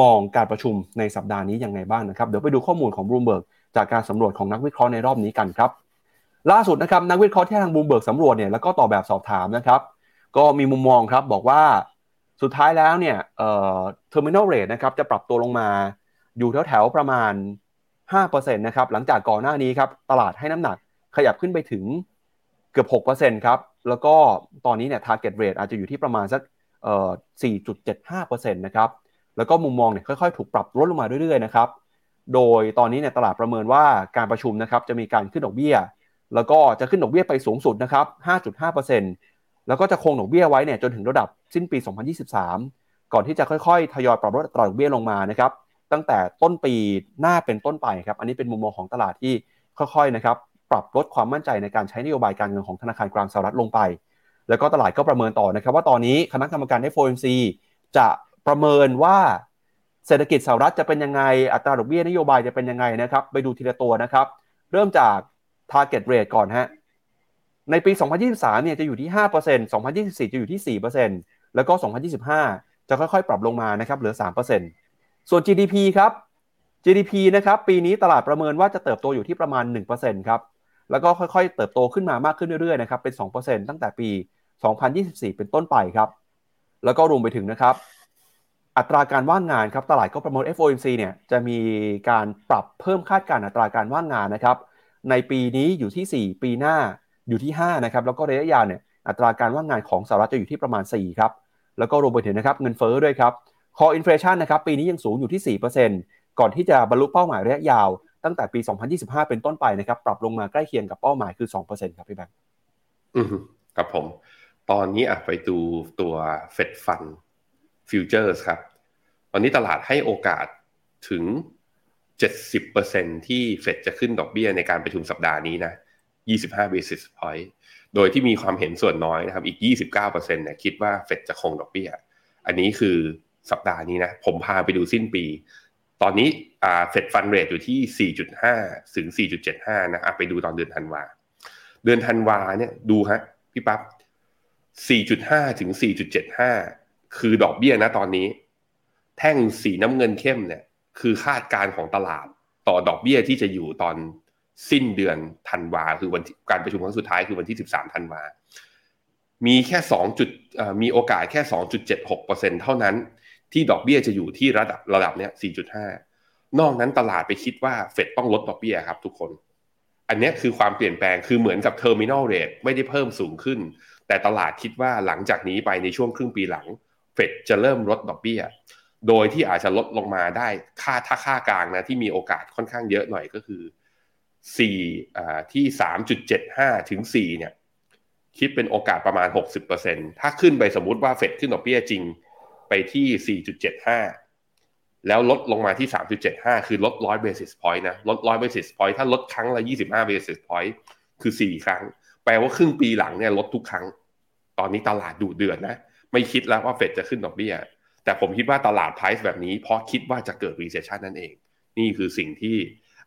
มองการประชุมในสัปดาห์นี้ยังไงบ้างนะครับ เดี๋ยวไปดูข้อมูลของบลูเบิร์ก จากการสำรวจของนักวิเคราะห์ในรอบนี้กันครับล่าสุดนะครับนักวิเคราะห์ที่ทางบลูเบิร์กสำรวจเนี่ยแล้วก็ตอบแบบสอบถามนะครับก็มีมุมมองครับบอกว่าสุดท้ายแล้วเนี่ยเอ่อ terminal rate นะครับจะปรับตัวลงมาอยู่แถวๆประมาณ 5%นะครับหลังจากก่อนหน้านี้ครับตลาดให้น้ำหนักขยับขึ้นไปถึงเกือบ 6%ครับแล้วก็ตอนนี้เนี่ย target rate อาจจะอยู่ที่ประมาณสักเอ่อ4.75%นะครับแล้วก็มุมมองเนี่ยค่อยๆ ถูกปรับลดลงมาเรื่อยๆนะครับ โดยตอนนี้เนี่ยตลาดประเมินว่าการประชุมนะครับจะมีการขึ้นดอกเบี้ย แล้วก็จะขึ้นดอกเบี้ยไปสูงสุดนะครับ 5.5%แล้วก็จะคงดอกเบี้ยไว้เนี่ยจนถึงระดับสิ้นปี 2023 ก่อนที่จะค่อยๆ ทยอยปรับลดอัตราดอกเบี้ยลงมานะครับตั้งแต่ต้นปีหน้าเป็นต้นไปครับอันนี้เป็นมุมมองของตลาดที่ค่อยๆนะครับปรับลดความมั่นใจในการใช้นโยบายการเงินของธนาคารกลางสหรัฐลงไป แล้วก็ตลาดก็ประเมินต่อนะครับว่าตอนนี้คณะกรรมการ FOMC จะประเมินว่า เศรษฐกิจสหรัฐจะเป็นยังไง อัตราดอกเบี้ยนโยบายจะเป็นยังไงนะครับ ไปดูทีละตัวนะครับ เริ่มจาก target rate ก่อนฮะ ในปี 2023 เนี่ยจะอยู่ที่ 5% 2024 จะอยู่ที่ 4%แล้วก็ 2025 จะค่อยๆ ปรับลงมานะครับเหลือ 3%ส่วน GDP ครับ GDP นะครับปีนี้ตลาดประเมินว่าจะเติบโตอยู่ที่ประมาณ 1%ครับแล้วก็ค่อยๆ เติบโตขึ้นมามากขึ้นเรื่อยๆนะครับเป็น 2%ตั้งแต่ปี 2024 เป็นต้นไปครับ แล้วก็รวมไปถึงนะครับ อัตราการว่างงานครับตลาดก็ประเมิน FOMC เนี่ยจะมีการปรับเพิ่มคาดการณ์อัตราการว่างงานนะครับในปีนี้อยู่ที่ 4 ปีหน้าอยู่ที่5นะครับแล้วก็ระยะยาวเนี่ยอัตราการว่างงานของสหรัฐจะอยู่ที่ประมาณ4ครับแล้วก็รวมไปถึงนะครับเงินเฟ้อด้วยครับ core inflation นะครับปีนี้ยังสูงอยู่ที่ 4%ก่อนที่จะบรรลุเป้าหมายระยะยาวตั้งแต่ปี 2025 เป็นต้นไปนะครับปรับลงมาใกล้เคียงกับเป้าหมายคือ 2%ครับพี่แบงค์อืมครับผม ตอนนี้อะไปดูตัวเฟดฟัน Fed Fund Futures ครับ ตอนนี้ตลาดให้โอกาสถึง 70%ที่เฟดจะขึ้นดอกเบี้ยในการประชุมสัปดาห์นี้นะ 25 basis point โดยที่มีความเห็นส่วนน้อยนะครับ อีก 29%เนี่ยคิดว่าเฟดจะคงดอกเบี้ย อันนี้คือสัปดาห์นี้นะ ผมพาไปดูสิ้นปี ตอนนี้เฟดฟันเรทอยู่ที่ 4.5 ถึง 4.75 นะไปดูตอนเดือนธันวา เดือนธันวาเนี่ยดูฮะพี่ปับ๊บ4.5 ถึง 4.75 คือดอกเบี้ยนะตอนนี้ แท่งสีน้ำเงินเข้มเนี่ย คือคาดการของตลาดต่อดอกเบี้ยที่จะอยู่ตอนสิ้นเดือนธันวาคือวันการประชุมครั้งสุดท้ายคือวันที่ 13ธันวามีแค่2จุดมีโอกาสแค่ 2.76%เท่านั้น ที่ดอกเบี้ยจะอยู่ที่ระดับระดับเนี้ย4.5 นอกนั้นตลาดไปคิดว่าเฟดต้องลดดอกเบี้ยครับทุกคน อันนี้คือความเปลี่ยนแปลงคือเหมือนกับ terminal rate ไม่ได้เพิ่มสูงขึ้น แต่ตลาดคิดว่าหลังจากนี้ไปในช่วงครึ่งปีหลัง เฟดจะเริ่มลดดอกเบี้ย โดยที่อาจจะลดลงมาได้ค่าถ้าค่ากลางนะที่มีโอกาสค่อนข้างเยอะหน่อยก็คือ4อ่าที่ 3.75 ถึง 4 เนี่ย คิดเป็นโอกาสประมาณ 60%ถ้าขึ้นไปสมมุติว่าเฟดขึ้นดอกเบี้ยจริงไปที่ 4.75 แล้วลดลงมาที่ 3.75 คือลด 100 basis point นะ ลด 100 basis point ถ้าลดครั้งละ 25 basis point คือ 4 ครั้ง แปลว่าครึ่งปีหลังเนี่ยลดทุกครั้ง ตอนนี้ตลาดดูเดือดนะ ไม่คิดแล้วว่าเฟดจะขึ้นดอกเบี้ย แต่ผมคิดว่าตลาด price แบบนี้ เพราะคิดว่าจะเกิด recession นั่นเอง นี่คือสิ่งที่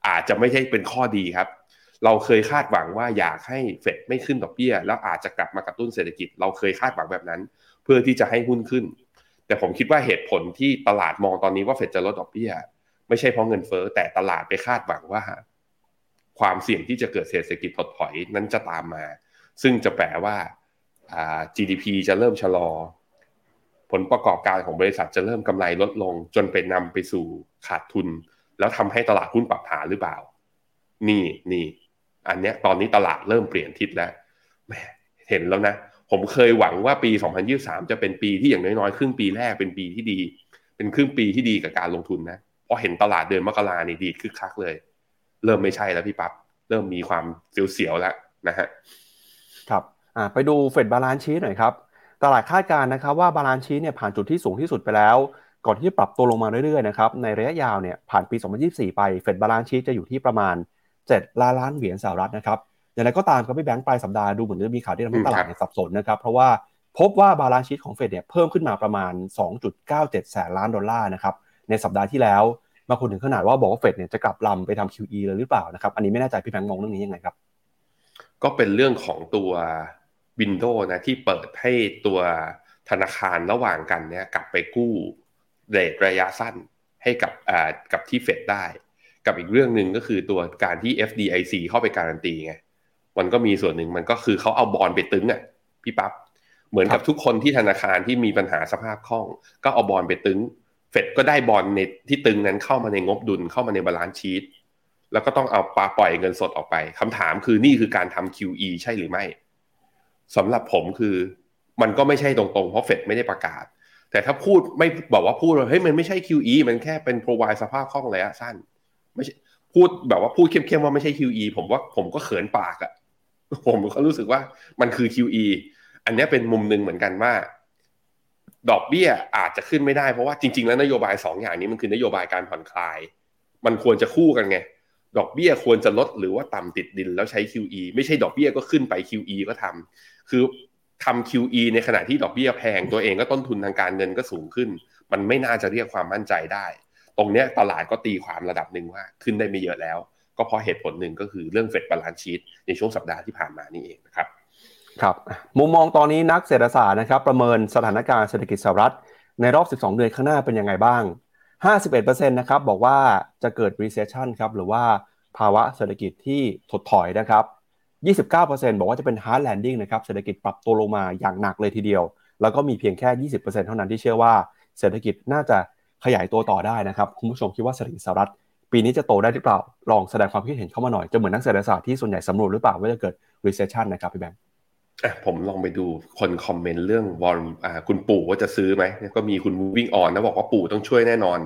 อาจจะไม่ใช่เป็นข้อดีครับ เราเคยคาดหวังว่าอยากให้เฟดไม่ขึ้นดอกเบี้ย แล้วอาจจะกลับมากระตุ้นเศรษฐกิจ เราเคยคาดหวังแบบนั้น เพื่อที่จะให้หุ้นขึ้น แต่ผมคิดว่าเหตุผลที่ตลาดมองตอนนี้ว่าเฟดจะลดดอกเบี้ย ไม่ใช่เพราะเงินเฟ้อแต่ตลาดไปคาดหวังว่า ความเสี่ยงที่จะเกิดเศรษฐกิจถดถอยนั้นจะตามมา ซึ่งจะแปลว่า GDP จะเริ่มชะลอ ผลประกอบการของบริษัทจะเริ่มกำไรลดลง จนไปนำไปสู่ขาดทุน แล้วทำให้ตลาดหุ้นปรับฐานหรือเปล่า นี่นี่อันเนี้ยตอนนี้ตลาดเริ่มเปลี่ยนทิศแล้วแม่เห็นแล้วนะ ผมเคยหวังว่าปี 2023 จะเป็นปีที่อย่างน้อยๆ ครึ่งปีแรกเป็นปีที่ดี เป็นครึ่งปีที่ดีกับการลงทุนนะพอเห็นตลาดเดินมกราเนี่ดีคึกคักเลย เริ่มไม่ใช่แล้วพี่ปับ๊บเริ่มมีความเสียวๆแล้วนะฮะ ครับ ไปดูเฟด balance sheet หน่อยครับ ตลาดคาดการณ์นะครับว่า balance sheet เนี่ยผ่านจุดที่สูงที่สุดไปแล้ว ก่อนที่จะปรับตัวลงมาเรื่อยๆนะครับ ในระยะยาวเนี่ยผ่านปี 2024 ไปเฟด balance sheet จะอยู่ที่ประมาณ 7 ล้านล้านเหรียญสหรัฐนะครับ อย่างไรก็ตามครับพี่แบงค์ปลายสัปดาห์ดูเหมือนจะมีข่าวที่ทำให้ตลาดสับสนนะครับ เพราะว่าพบว่า balance sheet ของเฟดเนี่ยเพิ่มขึ้นมาประมาณ 2.97 แสนล้านดอลลาร์นะครับ ในสัปดาห์ที่แล้วมาคนถึงขนาดว่าบอกว่าเฟดเนี่ยจะกลับลำไปทำ QE เลยหรือเปล่านะครับ อันนี้ไม่แน่ใจพี่แบงค์มองเรื่องนี้ยังไงครับ ก็เป็นเรื่องของตัว window นะที่เปิดให้ตัวธนาคารระหว่างกันเนี่ยกลับไปกู้ rate ระยะสั้นให้กับอ่ากับที่เฟดได้ กับอีกเรื่องหนึ่งก็คือตัวการที่ FDIC เข้าไปการันตีไงมันก็มีส่วนหนึ่งมันก็คือเขาเอา bond ไปตึ๊งอะพี่ปับ๊บเหมือนกับทุกคนที่ธนาคารที่มีปัญหาสภาพคล่อง ก็เอา bond ไปตึ๊งเฟดก็ได้ bond ในที่ตึ๊งนั้นเข้ามาในงบดุลเข้ามาใน balance sheetแล้วก็ต้องเอาปลาปล่อยเงินสดออกไปคำถามคือนี่คือการทำ QE ใช่หรือไม่ สำหรับผมคือมันก็ไม่ใช่ตรงๆ เพราะเฟดไม่ได้ประกาศ แต่ถ้าพูดไม่บอกว่าพูดว่าเฮ้ยมันไม่ใช่ QE มันแค่เป็น provide สภาพคล่องระยะสั้น ไม่ใช่พูดแบบว่าพูดเข้มๆว่าไม่ใช่ QE ผมว่าผมก็เขินปากอะ่ะผมก็รู้สึกว่ามันคือ QE อันนี้เป็นมุมหนึ่งเหมือนกันว่า ดอกเบี้ยอาจจะขึ้นไม่ได้เพราะว่าจริง ๆ แล้วนโยบายสองอย่างนี้มันคือนโยบายการผ่อนคลาย มันควรจะคู่กันไงดอกเบี้ยควรจะลดหรือว่าต่ำติดดินแล้วใช้ QE ไม่ใช่ดอกเบี้ยก็ขึ้นไป QE ก็ทำ คือทำ QE ในขณะที่ดอกเบี้ยแพงตัวเองก็ต้นทุนทางการเงินก็สูงขึ้น มันไม่น่าจะเรียกความมั่นใจได้ ตรงนี้ตลาดก็ตีความระดับหนึ่งว่าขึ้นได้ไม่เยอะแล้ว ก็เพราะเหตุผลหนึ่งก็คือเรื่องเฟด balance sheet ในช่วงสัปดาห์ที่ผ่านมานี่เองนะครับครับมุมมองตอนนี้นักเศรษฐศาสตร์นะครับประเมินสถานการณ์เศรษฐกิจสหรัฐ ในรอบ 12 เดือนข้างหน้าเป็นยังไงบ้าง 51%นะครับบอกว่าจะเกิด recession ครับหรือว่าภาวะเศรษฐกิจที่ถดถอยนะครับ 29%บอกว่าจะเป็น hard landing นะครับเศรษฐกิจปรับตัวลงมาอย่างหนักเลยทีเดียว แล้วก็มีเพียงแค่ 20%เท่านั้นที่เชื่อว่าเศรษฐกิจน่าจะขยายตัวต่อได้นะครับ คุณผู้ชมคิดว่าเศรษฐกิจสหรัฐ ปีนี้จะโตได้หรือเปล่า ลองแสดงความคิดเห็นเข้ามาหน่อย จะเหมือนนักเศรษฐศาสตร์ที่ส่วนใหญ่สำรวจหรือเปล่าว่าจะเกิด recession นะครับพี่แบงค์ผมลองไปดูคนคอมเมนต์เรื่องวอลคุณปู่ว่าจะซื้อไหมก็มีคุณวิ่งออนนะบอกว่าปู่ต้องช่วยแน่นอน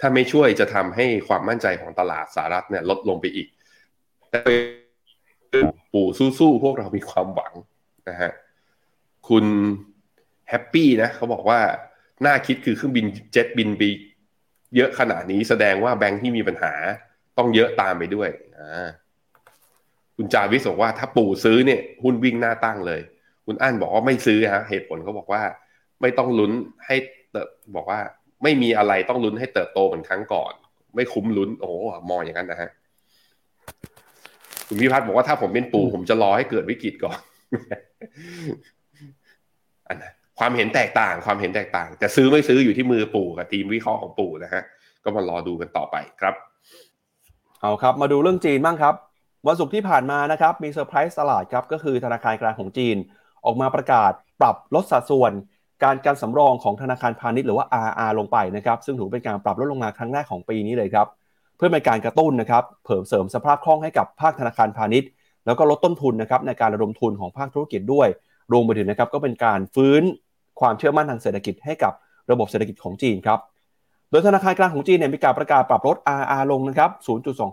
ถ้าไม่ช่วยจะทำให้ความมั่นใจของตลาดสหรัฐเนี่ยลดลงไปอีกแต่ ปู่สู้ๆพวกเรามีความหวังนะฮะคุณแฮปปี้นะเขาบอกว่าน่าคิดคือเครื่องบินเจ็ตบินไปเยอะขนาดนี้แสดงว่าแบงค์ที่มีปัญหาต้องเยอะตามไปด้วยอ่าคุณจาวิสบอกว่าถ้าปู่ซื้อเนี่ยหุ้นวิ่งหน้าตั้งเลย คุณอั้นบอกว่าไม่ซื้อฮะเหตุผลเขาบอกว่า ไม่ต้องลุ้นให้เติบบอกว่า ไม่มีอะไรต้องลุ้นให้เติบโตเหมือนครั้งก่อน ไม่คุ้มลุ้นโอ้โหมองอย่างนั้นนะฮะ คุณพิพัฒน์บอกว่าถ้าผมเป็นปู่ผมจะรอให้เกิดวิกฤตก่อนอันนะความเห็นแตกต่างความเห็นแตกต่าง แต่ซื้อไม่ซื้ออยู่ที่มือปู่กับทีมวิเคราะห์ของปู่นะฮะก็มารอดูกันต่อไปครับเอาครับ มาดูเรื่องจีนบ้างครับ วันศุกร์ที่ผ่านมานะครับมีเซอร์ไพรส์ตลาดครับก็คือธนาคารกลางของจีน ออกมาประกาศปรับลดสัดส่วน การการสำรองของธนาคารพาณิชย์หรือว่า RR ลงไปนะครับซึ่งถือเป็นการปรับลดลงมาครั้งแรกของปีนี้เลยครับเพื่อเป็นการกระตุ้นนะครับเพิ่มเสริมสภาพคล่องให้กับภาคธนาคารพาณิชย์ แล้วก็ลดต้นทุนนะครับในการระดมทุนของภาคธุรกิจด้วย รวมไปถึงนะครับก็เป็นการฟื้นความเชื่อมั่นทางเศรษฐกิจให้กับระบบเศรษฐกิจของจีนครับ โดยธนาคารกลางของจีนเนี่ยมีการประกาศปรับลด RR ลงนะครับ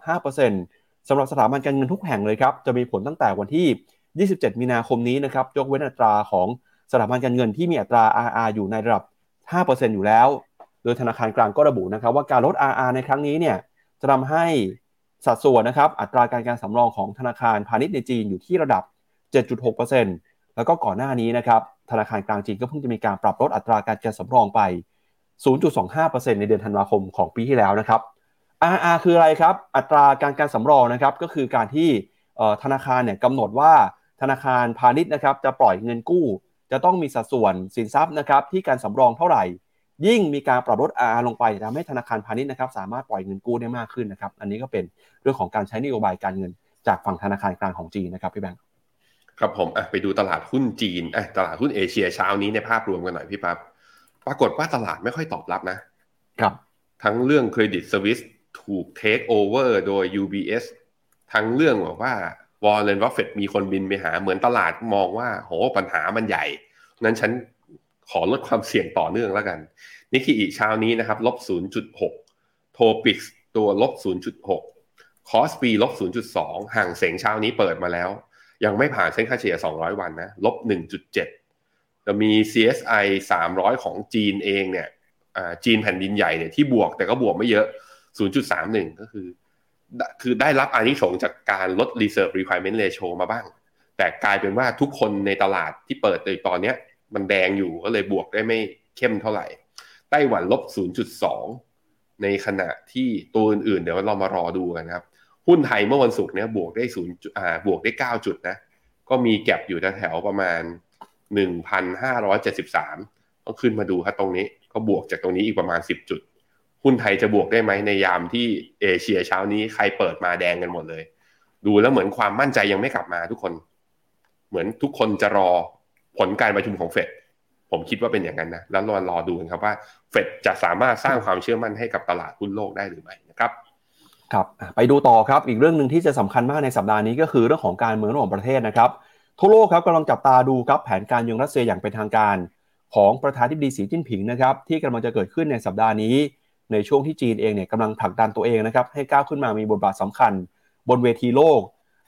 0.25%สำหรับสถาบันการเงินทุกแห่งเลยครับ จะมีผลตั้งแต่วันที่ 27 มีนาคมนี้นะครับ ยกเว้นอัตราของสถาบันการเงินที่มีอัตรา RR อยู่ในระดับ 5%อยู่แล้ว โดยธนาคารกลางก็ระบุนะครับว่าการลด RR ในครั้งนี้เนี่ย จะทำให้สัดส่วนนะครับอัตราการการสำรองของธนาคารพาณิชย์ในจีนอยู่ที่ระดับ 7.6%แล้วก็ก่อนหน้านี้นะครับธนาคารกลางจีนก็เพิ่งจะมีการปรับลดอัตราการการสำรองไป 0.25%ในเดือนธันวาคมของปีที่แล้วนะครับ RR คืออะไรครับ อัตราการการสำรองนะครับก็คือการที่ธนาคารเนี่ยกำหนดว่าธนาคารพาณิชย์นะครับจะปล่อยเงินกู้ จะต้องมีสัดส่วนสินทรัพย์นะครับที่การสำรองเท่าไหร่ ยิ่งมีการปรับลด RR ลงไปทำให้ธนาคารพาณิชย์นะครับสามารถปล่อยเงินกู้ได้มากขึ้นนะครับอันนี้ก็เป็นเรื่องของการใช้นโยบายการเงิน จากฝั่งธนาคารกลางของจีนนะครับพี่แบงค์ครับผมอะไปดูตลาดหุ้นจีนอะตลาดหุ้นเอเชียเช้านี้ในภาพรวมกันหน่อยพี่ปั๊บปรากฏว่าตลาดไม่ค่อยตอบรับนะครับทั้งเรื่องเครดิตสวิสถูกเทคโอเวอร์โดย UBS ทั้งเรื่องบอกว่าวอร์เรนบัฟเฟตต์มีคนบินไปหาเหมือนตลาดมองว่า โหปัญหามันใหญ่ นั้นฉัน ขอลดความเสี่ยงต่อเนื่องแล้วกันนิกเกอิเช้านี้นะครับลบ 0.6 โทปิกตัวลบ 0.6 คอสปีลบ 0.2 ห่างเสงเช้านี้เปิดมาแล้ว ยังไม่ผ่านเส้นค่าเฉลี่ย 200 วันนะลบ 1.7 จะมี CSI 300 ของจีนเองเนี่ยจีนแผ่นดินใหญ่เนี่ยที่บวกแต่ก็บวกไม่เยอะ 0.31 ก็คือ คือได้รับอานิสงจากการลด reserve requirement ratio มาบ้าง แต่กลายเป็นว่าทุกคนในตลาดที่เปิดในตอนนี้ มันแดงอยู่ก็เลยบวกได้ไม่เข้มเท่าไหร่ ไต้หวันลบ 0.2 ในขณะที่ตัวอื่นๆ เดี๋ยวเรามารอดูกันครับ หุ้นไทยเมื่อวันศุกร์เนี่ยบวกได้0อ่าบวกได้ 9 จุดนะ ก็มีแก็บอยู่แถวประมาณ 1,573ต้องขึ้นมาดูครับตรงนี้ ก็บวกจากตรงนี้อีกประมาณ 10 จุด หุ้นไทยจะบวกได้ไหมในยามที่เอเชียเช้านี้ใครเปิดมาแดงกันหมดเลย ดูแล้วเหมือนความมั่นใจยังไม่กลับมาทุกคน เหมือนทุกคนจะรอ ผลการประชุมของเฟดผมคิดว่าเป็นอย่างนั้นนะ แล้วรอรอดูกันครับว่าเฟดจะสามารถสร้างความเชื่อมั่นให้กับตลาดหุ้นโลกได้หรือไม่นะครับครับไปดูต่อครับอีกเรื่องหนึ่งที่จะสำคัญมากในสัปดาห์นี้ก็คือเรื่องของการเมืองระหว่างประเทศนะครับทั่วโลกครับกำลังจับตาดูครับแผนการยือนรัสเซียอย่างเป็นทางการ ของประธานาธิบดีสีจิ้นผิงนะครับที่กำลังจะเกิดขึ้นในสัปดาห์นี้ ในช่วงที่จีนเองเนี่ยกำลังผลักดันตัวเองนะครับให้ก้าวขึ้นมามีบทบาทสำคัญ บนเวทีโลก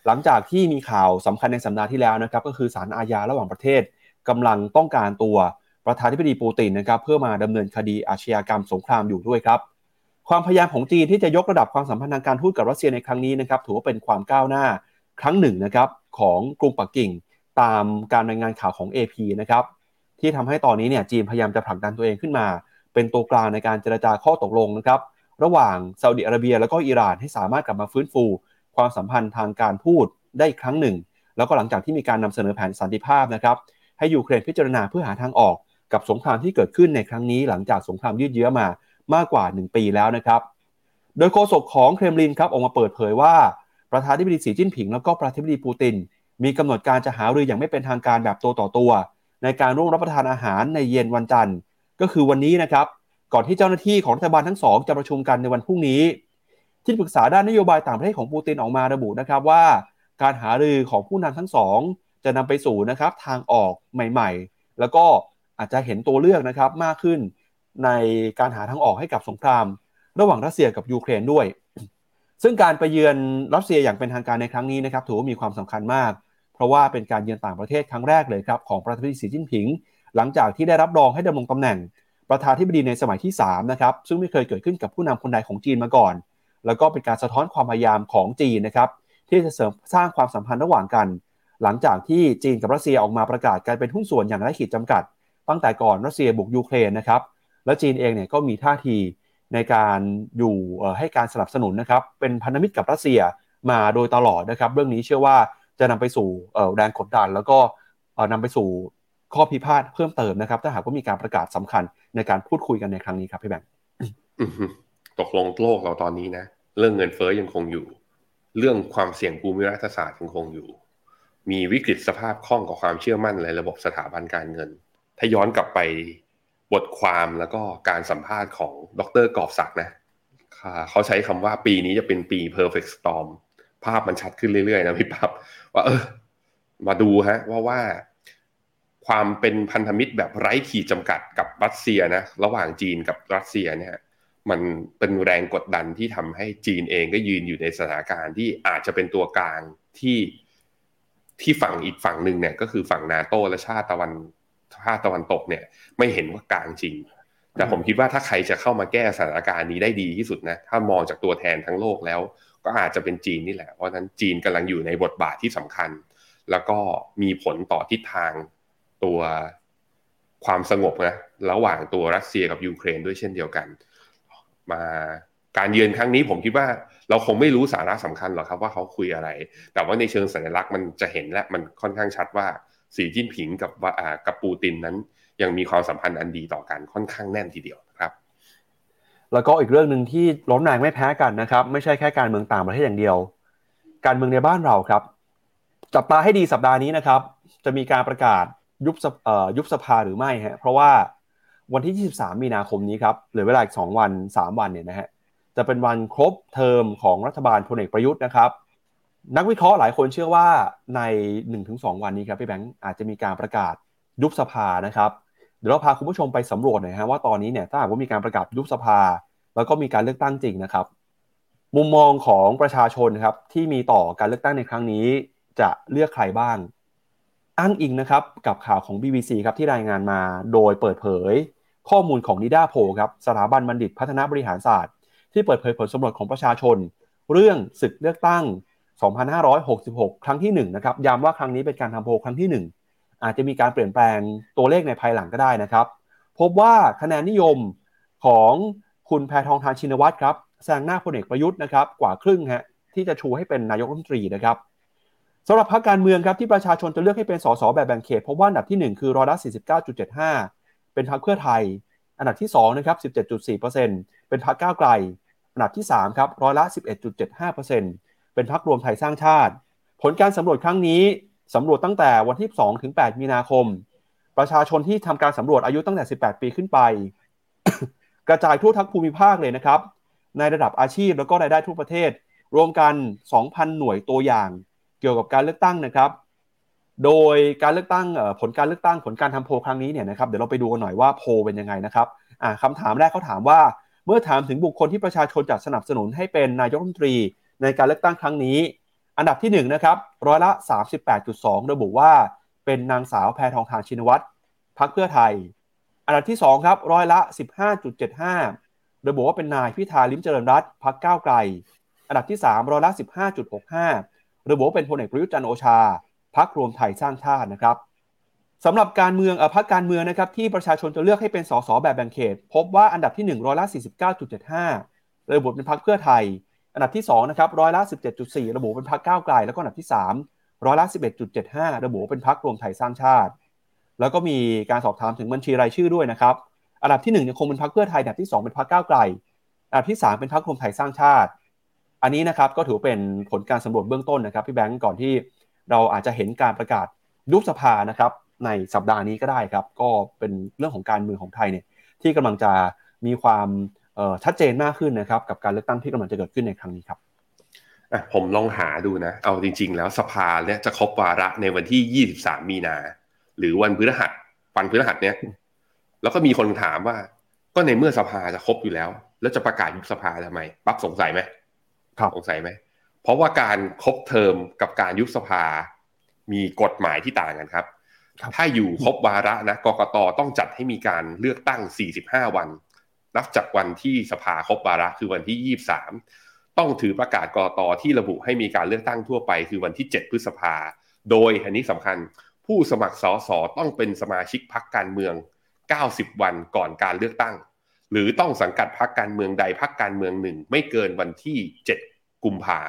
หลังจากที่มีข่าวสำคัญในสัปดาห์ที่แล้วนะครับก็คือศาลอาญาระหว่างประเทศ กำลังต้องการตัวประธานาธิบดีปูตินนะครับเพื่อมาดำเนินคดีอาชญากรรมสงครามอยู่ด้วยครับ ความพยายามของจีนที่จะยกระดับความสัมพันธ์ทางการทูตกับรัสเซียในครั้งนี้นะครับถือว่าเป็นความก้าวหน้าครั้งหนึ่งนะครับของกรุงปักกิ่งตามการรายงานข่าวของ AP นะครับที่ทำให้ตอนนี้เนี่ยจีนพยายามจะผลักดันตัวเองขึ้นมา เป็นตัวกลางในการเจรจาข้อตกลงนะครับระหว่างซาอุดิอาระเบีย แล้วก็อิหร่านให้สามารถกลับมาฟื้นฟู ความสัมพันธ์ทางการทูตได้อีกครั้งหนึ่ง แล้วก็หลังจากที่มีการนำเสนอแผนสันติภาพนะครับ ให้ยูเครนพิจารณาเพื่อหาทางออกกับสงครามที่เกิดขึ้นในครั้งนี้หลังจากสงครามยืดเยื้อมามากกว่า 1 ปีแล้วนะครับ โดยโฆษกของเครมลินครับออกมาเปิดเผยว่าประธานาธิบดีสีจิ้นผิง แล้วก็ประธานาธิบดีปูติน มีกำหนดการจะหารืออย่างไม่เป็นทางการแบบตัวต่อตัว ในการร่วมรับประทานอาหารในเย็นวันจันทร์ ก็คือวันนี้นะครับ ก่อนที่เจ้าหน้าที่ของรัฐบาลทั้งสองจะประชุมกันในวันพรุ่งนี้ ที่ปรึกษาด้านนโยบายต่างประเทศของปูตินออกมาระบุนะครับว่า การหารือของผู้นำทั้งสอง จะนำไปสู่นะครับทางออกใหม่ ๆ แล้วก็อาจจะเห็นตัวเลือกนะครับมากขึ้นในการหาทางออกให้กับสงคราม ระหว่างรัสเซียกับยูเครนด้วย ซึ่งการไปเยือนรัสเซียอย่างเป็นทางการในครั้งนี้นะครับถือว่ามีความสำคัญมาก เพราะว่าเป็นการเยือนต่างประเทศครั้งแรกเลยครับของประธานาธิบดีสีจิ้นผิง หลังจากที่ได้รับรองให้ดำรงตำแหน่งประธานาธิบดีในสมัยที่3นะครับซึ่งไม่เคยเกิดขึ้นกับผู้นำคนใดของจีนมาก่อน แล้วก็เป็นการสะท้อนความพยายามของจีนนะครับที่จะเสริมสร้างความสัมพันธ์ระหว่างกัน หลังจากที่จีนกับรัสเซียออกมาประกาศการเป็นหุ้นส่วนอย่างไร้ขีดจำกัด ตั้งแต่ก่อนรัสเซียบุกยูเครนนะครับและจีนเองเนี่ยก็มีท่าทีในการอยู่ให้การสนับสนุนนะครับเป็นพันธมิตรกับรัสเซียมาโดยตลอดนะครับ เรื่องนี้เชื่อว่าจะนำไปสู่แรงกดดัน แล้วก็นำไปสู่ข้อพิพาทเพิ่มเติมนะครับ ถ้าหากว่ามีการประกาศสำคัญในการพูดคุยกันในครั้งนี้ครับพี่แบงค์ตกลงโลกเราตอนนี้นะ เรื่องเงินเฟ้อยังคงอยู่ เรื่องความเสี่ยงภูมิรัฐศาสตร์ยังคงอยู่ มีวิกฤตสภาพคล่องกับความเชื่อมั่นในระบบสถาบันการเงิน ถ้าย้อนกลับไปบทความแล้วก็การสัมภาษณ์ของดรกอบศักดิ์นะเขาใช้คำว่าปีนี้จะเป็นปี perfect storm ภาพมันชัดขึ้นเรื่อยๆนะพี่ปั๊บว่าเออ มาดูฮะว่าว่าความเป็นพันธมิตรแบบไร้ขีดจำกัดกับรัสเซียนะระหว่างจีนกับรัสเซียเนี่ยมันเป็นแรงกดดันที่ทำให้จีนเองก็ยืนอยู่ในสถานการณ์ที่อาจจะเป็นตัวกลางที่ ที่ฝั่งอีกฝั่งหนึ่งเนี่ยก็คือฝั่งนาโตและชาติตะวันชาติตะวันตกเนี่ยไม่เห็นว่ากลางจริง แต่ผมคิดว่าถ้าใครจะเข้ามาแก้สถานการณ์นี้ได้ดีที่สุดนะถ้ามองจากตัวแทนทั้งโลกแล้ว ก็อาจจะเป็นจีนนี่แหละ เพราะนั้นจีนกำลังอยู่ในบทบาทที่สำคัญ แล้วก็มีผลต่อทิศทางตัวความสงบนะระหว่างตัวรัสเซียกับยูเครนด้วยเช่นเดียวกัน มาการเยือนครั้งนี้ผมคิดว่า เราคงไม่รู้สาระสำคัญหรอกครับว่าเขาคุยอะไร แต่ว่าในเชิงสัญลักษณ์มันจะเห็นและมันค่อนข้างชัดว่าสีจิ้นผิงกับว่ากับปูตินนั้น ยังมีความสัมพันธ์อันดีต่อกันค่อนข้างแน่นทีเดียวครับแล้วก็อีกเรื่องหนึ่งที่ร้อนแรงไม่แพ้กันนะครับ ไม่ใช่แค่การเมืองต่างประเทศอย่างเดียว การเมืองในบ้านเราครับ จับตาให้ดีสัปดาห์นี้นะครับ จะมีการประกาศยุบยุบสภาหรือไม่ฮะเพราะว่าวันที่ 23 มีนาคมนี้ครับเหลือเวลาอีก2วัน 3 วันเนี่ยนะฮะ จะเป็นวันครบเทอมของรัฐบาลพลเอกประยุทธ์นะครับ นักวิเคราะห์หลายคนเชื่อว่าใน 1-2 วันนี้ครับพี่แบงค์อาจจะมีการประกาศยุบสภานะครับเดี๋ยวเราพาคุณผู้ชมไปสำรวจหน่อยฮะว่าตอนนี้เนี่ยถ้าหากว่ามีการประกาศยุบสภา แล้วก็มีการเลือกตั้งจริงนะครับ มุมมองของประชาชนครับที่มีต่อการเลือกตั้งในครั้งนี้ จะเลือกใครบ้าง อ้างอิงนะครับกับข่าวของ BBC ครับที่รายงานมาโดยเปิดเผย ข้อมูลของนิดาโพครับสถาบันบัณฑิตพัฒนาบริหารศาสตร์ ที่เปิดเผยผลสำรวจของประชาชน เรื่องศึกเลือกตั้ง 2566 ครั้งที่1นะครับย้ำว่าครั้งนี้เป็นการทำโพลครั้งที่ 1 อาจจะมีการเปลี่ยนแปลงตัวเลขในภายหลังก็ได้นะครับ พบว่าคะแนนนิยมของคุณแพทองทานชินวัตรครับแซงหน้าพลเอกประยุทธ์นะครับกว่าครึ่งฮะที่จะชูให้เป็นนายกรัฐมนตรีนะครับสำหรับพรรคการเมืองครับที่ประชาชนจะเลือกให้เป็นสสแบบแบ่งเขตพบว่าอันดับที่ 1 คือร้อยละ49.75 เป็นพรรคเพื่อไทย อันดับที่2นะครับ17.4%เป็นพรรคก้าวไกล อันดับที่3ครับร้อยละ 11.75%เป็นพรรครวมไทยสร้างชาติ ผลการสำรวจครั้งนี้สำรวจตั้งแต่วันที่ 2 ถึง 8 มีนาคม ประชาชนที่ทำการสำรวจอายุตั้งแต่ 18 ปีขึ้นไป กระจายทั่วทั้งภูมิภาคเลยนะครับ ในระดับอาชีพแล้วก็รายได้ทั่วประเทศ รวมกัน 2,000 หน่วยตัวอย่าง เกี่ยวกับการเลือกตั้งนะครับ โดยการเลือกตั้งผลการเลือกตั้งผลการทำโพลครั้งนี้เนี่ยนะครับเดี๋ยวเราไปดูกันหน่อยว่าโพลเป็นยังไงนะครับคำถามแรกเขาถามว่า มื่อถามถึงบุคคลที่ประชาชนจัดสนับสนุนให้เป็นนายกรัฐมนตรีในการเลือกตั้งครั้งนี้ อันดับที่1นะครับร้อยละ 38.2 ระบุว่า เป็นนางสาวแพทองทานชินวัตรพักเพื่อไทย อันดับที่2ครับร้อยละ 15.75 ระบุว่าเป็นนายพิธาลิมเจริญรัตน์พักก้าวไกล อันดับที่3ร้อยละ 15.65 ระบุว่าเป็นพลเอกประยุทธ์จันโอชาพักรวมไทยสร้างชาตินะครับ สำหรับการเมืองอพักการเมืองนะครับที่ประชาชนจะเลือกให้เป็นสสแบบแบ่งเขต พบว่าอันดับที่1ร้อยละ49.75 ระบุเป็นพักเพื่อไทย อันดับที่2นะครับร้อยละ17.4 ระบุเป็นพักก้าวไกล แล้วก็อันดับที่3ร้อยละ11.75 ระบุเป็นพักรวมไทยสร้างชาติ แล้วก็มีการสอบถามถึงบัญชีรายชื่อด้วยนะครับอันดับที่1ยังคงเป็นพักเพื่อไทยอันดับที่ 2 เป็นพักก้าวไกลอันดับที่ 3 เป็นพักรวมไทยสร้างชาติ อันนี้นะครับก็ถือเป็นผลการสำรวจเบื้องต้นนะครับพี่แบงก์ก่อนที่เราอาจจะเห็นการประกาศยุบสภานะครับ ในสัปดาห์นี้ก็ได้ครับ ก็เป็นเรื่องของการเมืองของไทยเนี่ยที่กำลังจะมีความชัดเจนมากขึ้นนะครับกับการเลือกตั้งที่กำลังจะเกิดขึ้นในครั้งนี้ครับผมลองหาดูนะ เอาจริง ๆ แล้วสภาเนี่ยจะครบวาระในวันที่ 23 มีนา หรือวันพฤหัสวันพฤหัสเนี่ย แล้วก็มีคนถามว่า ก็ในเมื่อสภาจะครบอยู่แล้ว แล้วจะประกาศยุบสภาทำไม ปั๊บสงสัยไหมสงสัยไหม เพราะว่าการครบเทอมกับการยุบสภา มีกฎหมายที่ต่างกันครับ ถ้าอยู่ครบวาระนะกกตต้องจัดให้มีการเลือกตั้ง 45 วัน นับจากวันที่สภาครบวาระคือวันที่ 23 ต้องถือประกาศกรตที่ระบุให้มีการเลือกตั้งทั่วไป คือวันที่ 7 พฤษภา โดยอันนี้สำคัญผู้สมัครสสต้องเป็นสมาชิกพรรคการเมือง 90 วันก่อนการเลือกตั้ง หรือต้องสังกัดพรรคการเมืองใดพรรคการเมืองหนึ่ง ไม่เกินวันที่ 7 กุมภา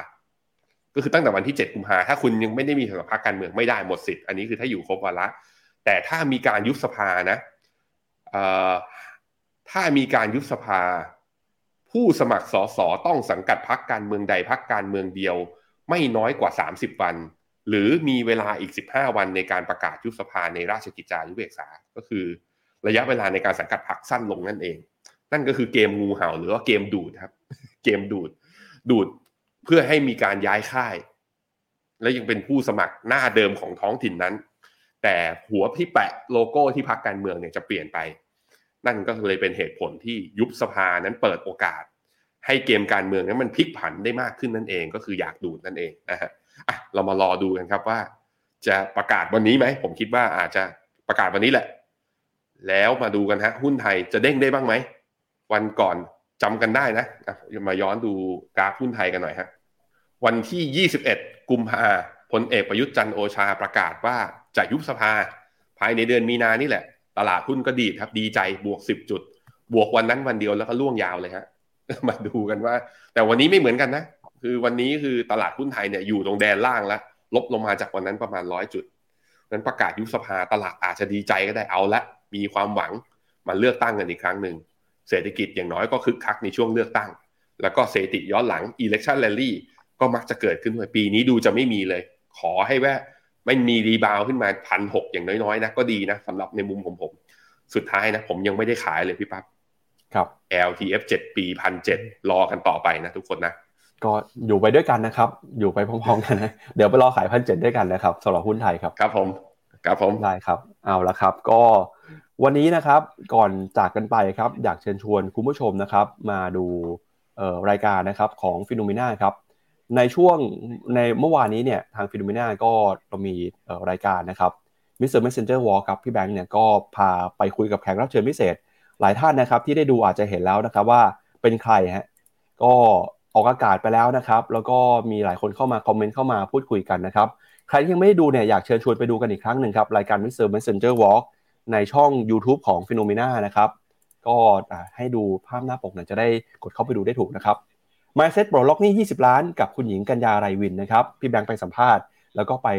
ก็คือตั้งแต่วันที่ 7 กุมภาถ้าคุณยังไม่ได้มีสังกัดพรรคการเมืองไม่ได้หมดสิทธิ์อันนี้คือถ้าอยู่ครบวาระแต่ถ้ามีการยุบสภานะถ้ามีการยุบสภา ผู้สมัครสสต้องสังกัดพรรคการเมืองใดพรรคการเมืองเดียว ไม่น้อยกว่า 30 วัน หรือมีเวลาอีก 15 วันในการประกาศยุบสภาในราชกิจจานุเบกษา ก็คือระยะเวลาในการสังกัดพรรคสั้นลงนั่นเอง นั่นก็คือเกมงูเห่าหรือว่าเกมดูดครับ เกมดูดดูด เพื่อให้มีการย้ายค่าย และยังเป็นผู้สมัครหน้าเดิมของท้องถิ่นนั้น แต่หัวที่แปะโลโก้ที่พรรคการเมืองเนี่ยจะเปลี่ยนไป นั่นก็เลยเป็นเหตุผลที่ยุบสภานั้นเปิดโอกาส ให้เกมการเมืองนั้นมันพลิกผันได้มากขึ้นนั่นเองก็คืออยากดูดนั่นเองนะฮะอะเรามารอดูกันครับว่า จะประกาศวันนี้ไหมผมคิดว่าอาจจะประกาศวันนี้แหละ แล้วมาดูกันฮะหุ้นไทยจะเด้งได้บ้างไหมวันก่อน จำกันได้นะมาย้อนดูกราฟหุ้นไทยกันหน่อยฮะวันที่ 21 กุมภาพลเอกประยุทธ์จันโอชาประกาศว่าจะยุบสภา ภายในเดือนมีนานี่แหละ ตลาดหุ้นก็ดีครับ ดีใจบวก 10 จุด บวกวันนั้นวันเดียวแล้วก็ล่วงยาวเลยฮะมาดูกันว่า แต่วันนี้ไม่เหมือนกันนะ คือวันนี้คือตลาดหุ้นไทยเนี่ยอยู่ตรงแดนล่างแล้วลบลงมาจากวันนั้นประมาณร้อยจุด นั้นประกาศยุบสภาตลาดอาจจะดีใจก็ได้เอาละมีความหวังมาเลือกตั้งกันอีกครั้งหนึ่ง เศรษฐกิจอย่างน้อยก็คึกคักในช่วงเลือกตั้ง แล้วก็เศรษฐกิจย้อนหลัง election rally ก็มักจะเกิดขึ้นปีนี้ดูจะไม่มีเลย ขอให้แว่ไม่มีรีบาวขึ้นมาพันหกอย่างน้อยๆนะก็ดีนะสำหรับในมุมของผม สุดท้ายนะ ผมยังไม่ได้ขายเลยพี่ปั๊บครับ LTF 7 ปีพันเจ็ดรอกันต่อไปนะทุกคนนะก็อยู่ไปด้วยกันนะครับ อยู่ไปพร้อมๆกันนะ เดี๋ยวไปรอขายพันเจ็ดด้วยกันนะครับสำหรับหุ้นไทยครับ ครับผม ครับผม ได้ครับ เอาละครับ ก็ วันนี้นะครับก่อนจากกันไปครับ อยากเชิญชวนคุณผู้ชมนะครับ มาดูรายการนะครับของฟิโนเมนาครับในช่วงในเมื่อวานนี้เนี่ยทางฟิโนเมนาก็เรามีรายการนะครับ Mr. Messenger Walk ครับพี่แบงค์เนี่ยก็พาไปคุยกับแขกรับเชิญพิเศษ หลายท่านนะครับ ที่ได้ดูอาจจะเห็นแล้วนะครับว่าเป็นใครฮะก็ออกอากาศไปแล้วนะครับ แล้วก็มีหลายคนเข้ามาคอมเมนต์เข้ามาพูดคุยกันนะครับ ใครที่ยังไม่ได้ดูเนี่ยอยากเชิญชวนไปดูกันอีกครั้งหนึ่งครับ รายการ Mr. Messenger Walk ในช่อง YouTube ของ p h e n o m e n a นะครับ ก็ให้ดูภาพหน้าปกนี่ยจะได้กดเข้าไปดูได้ถูกนะครับ Mindset ปลดล็อกหนี้ 20 ล้านกับคุณหญิงกัญญาไรวินนะครับ พี่แบงค์ไปสัมภาษณ์ แล้วก็ไป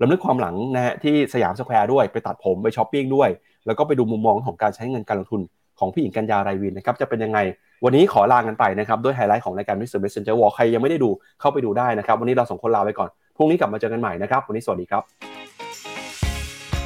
รำลึกความหลังนะฮะที่สยามสแควร์ด้วยไปตัดผมไปช้อปปิ้งด้วย แล้วก็ไปดูมุมมองของการใช้เงินการลงทุนของพี่หญิงกัญญาไรวินนะครับจะเป็นยังไง วันนี้ขอลากันไปนะครับด้วยไฮไลท์ของรายการ Mr. Messenger Walk ใครยังไม่ได้ดูเข้าไปดูได้นะครับ วันนี้เราสองคนลาไปก่อนพรุ่งนี้กลับมาเจอกันใหม่นะครับ วันนี้สวัสดีครับ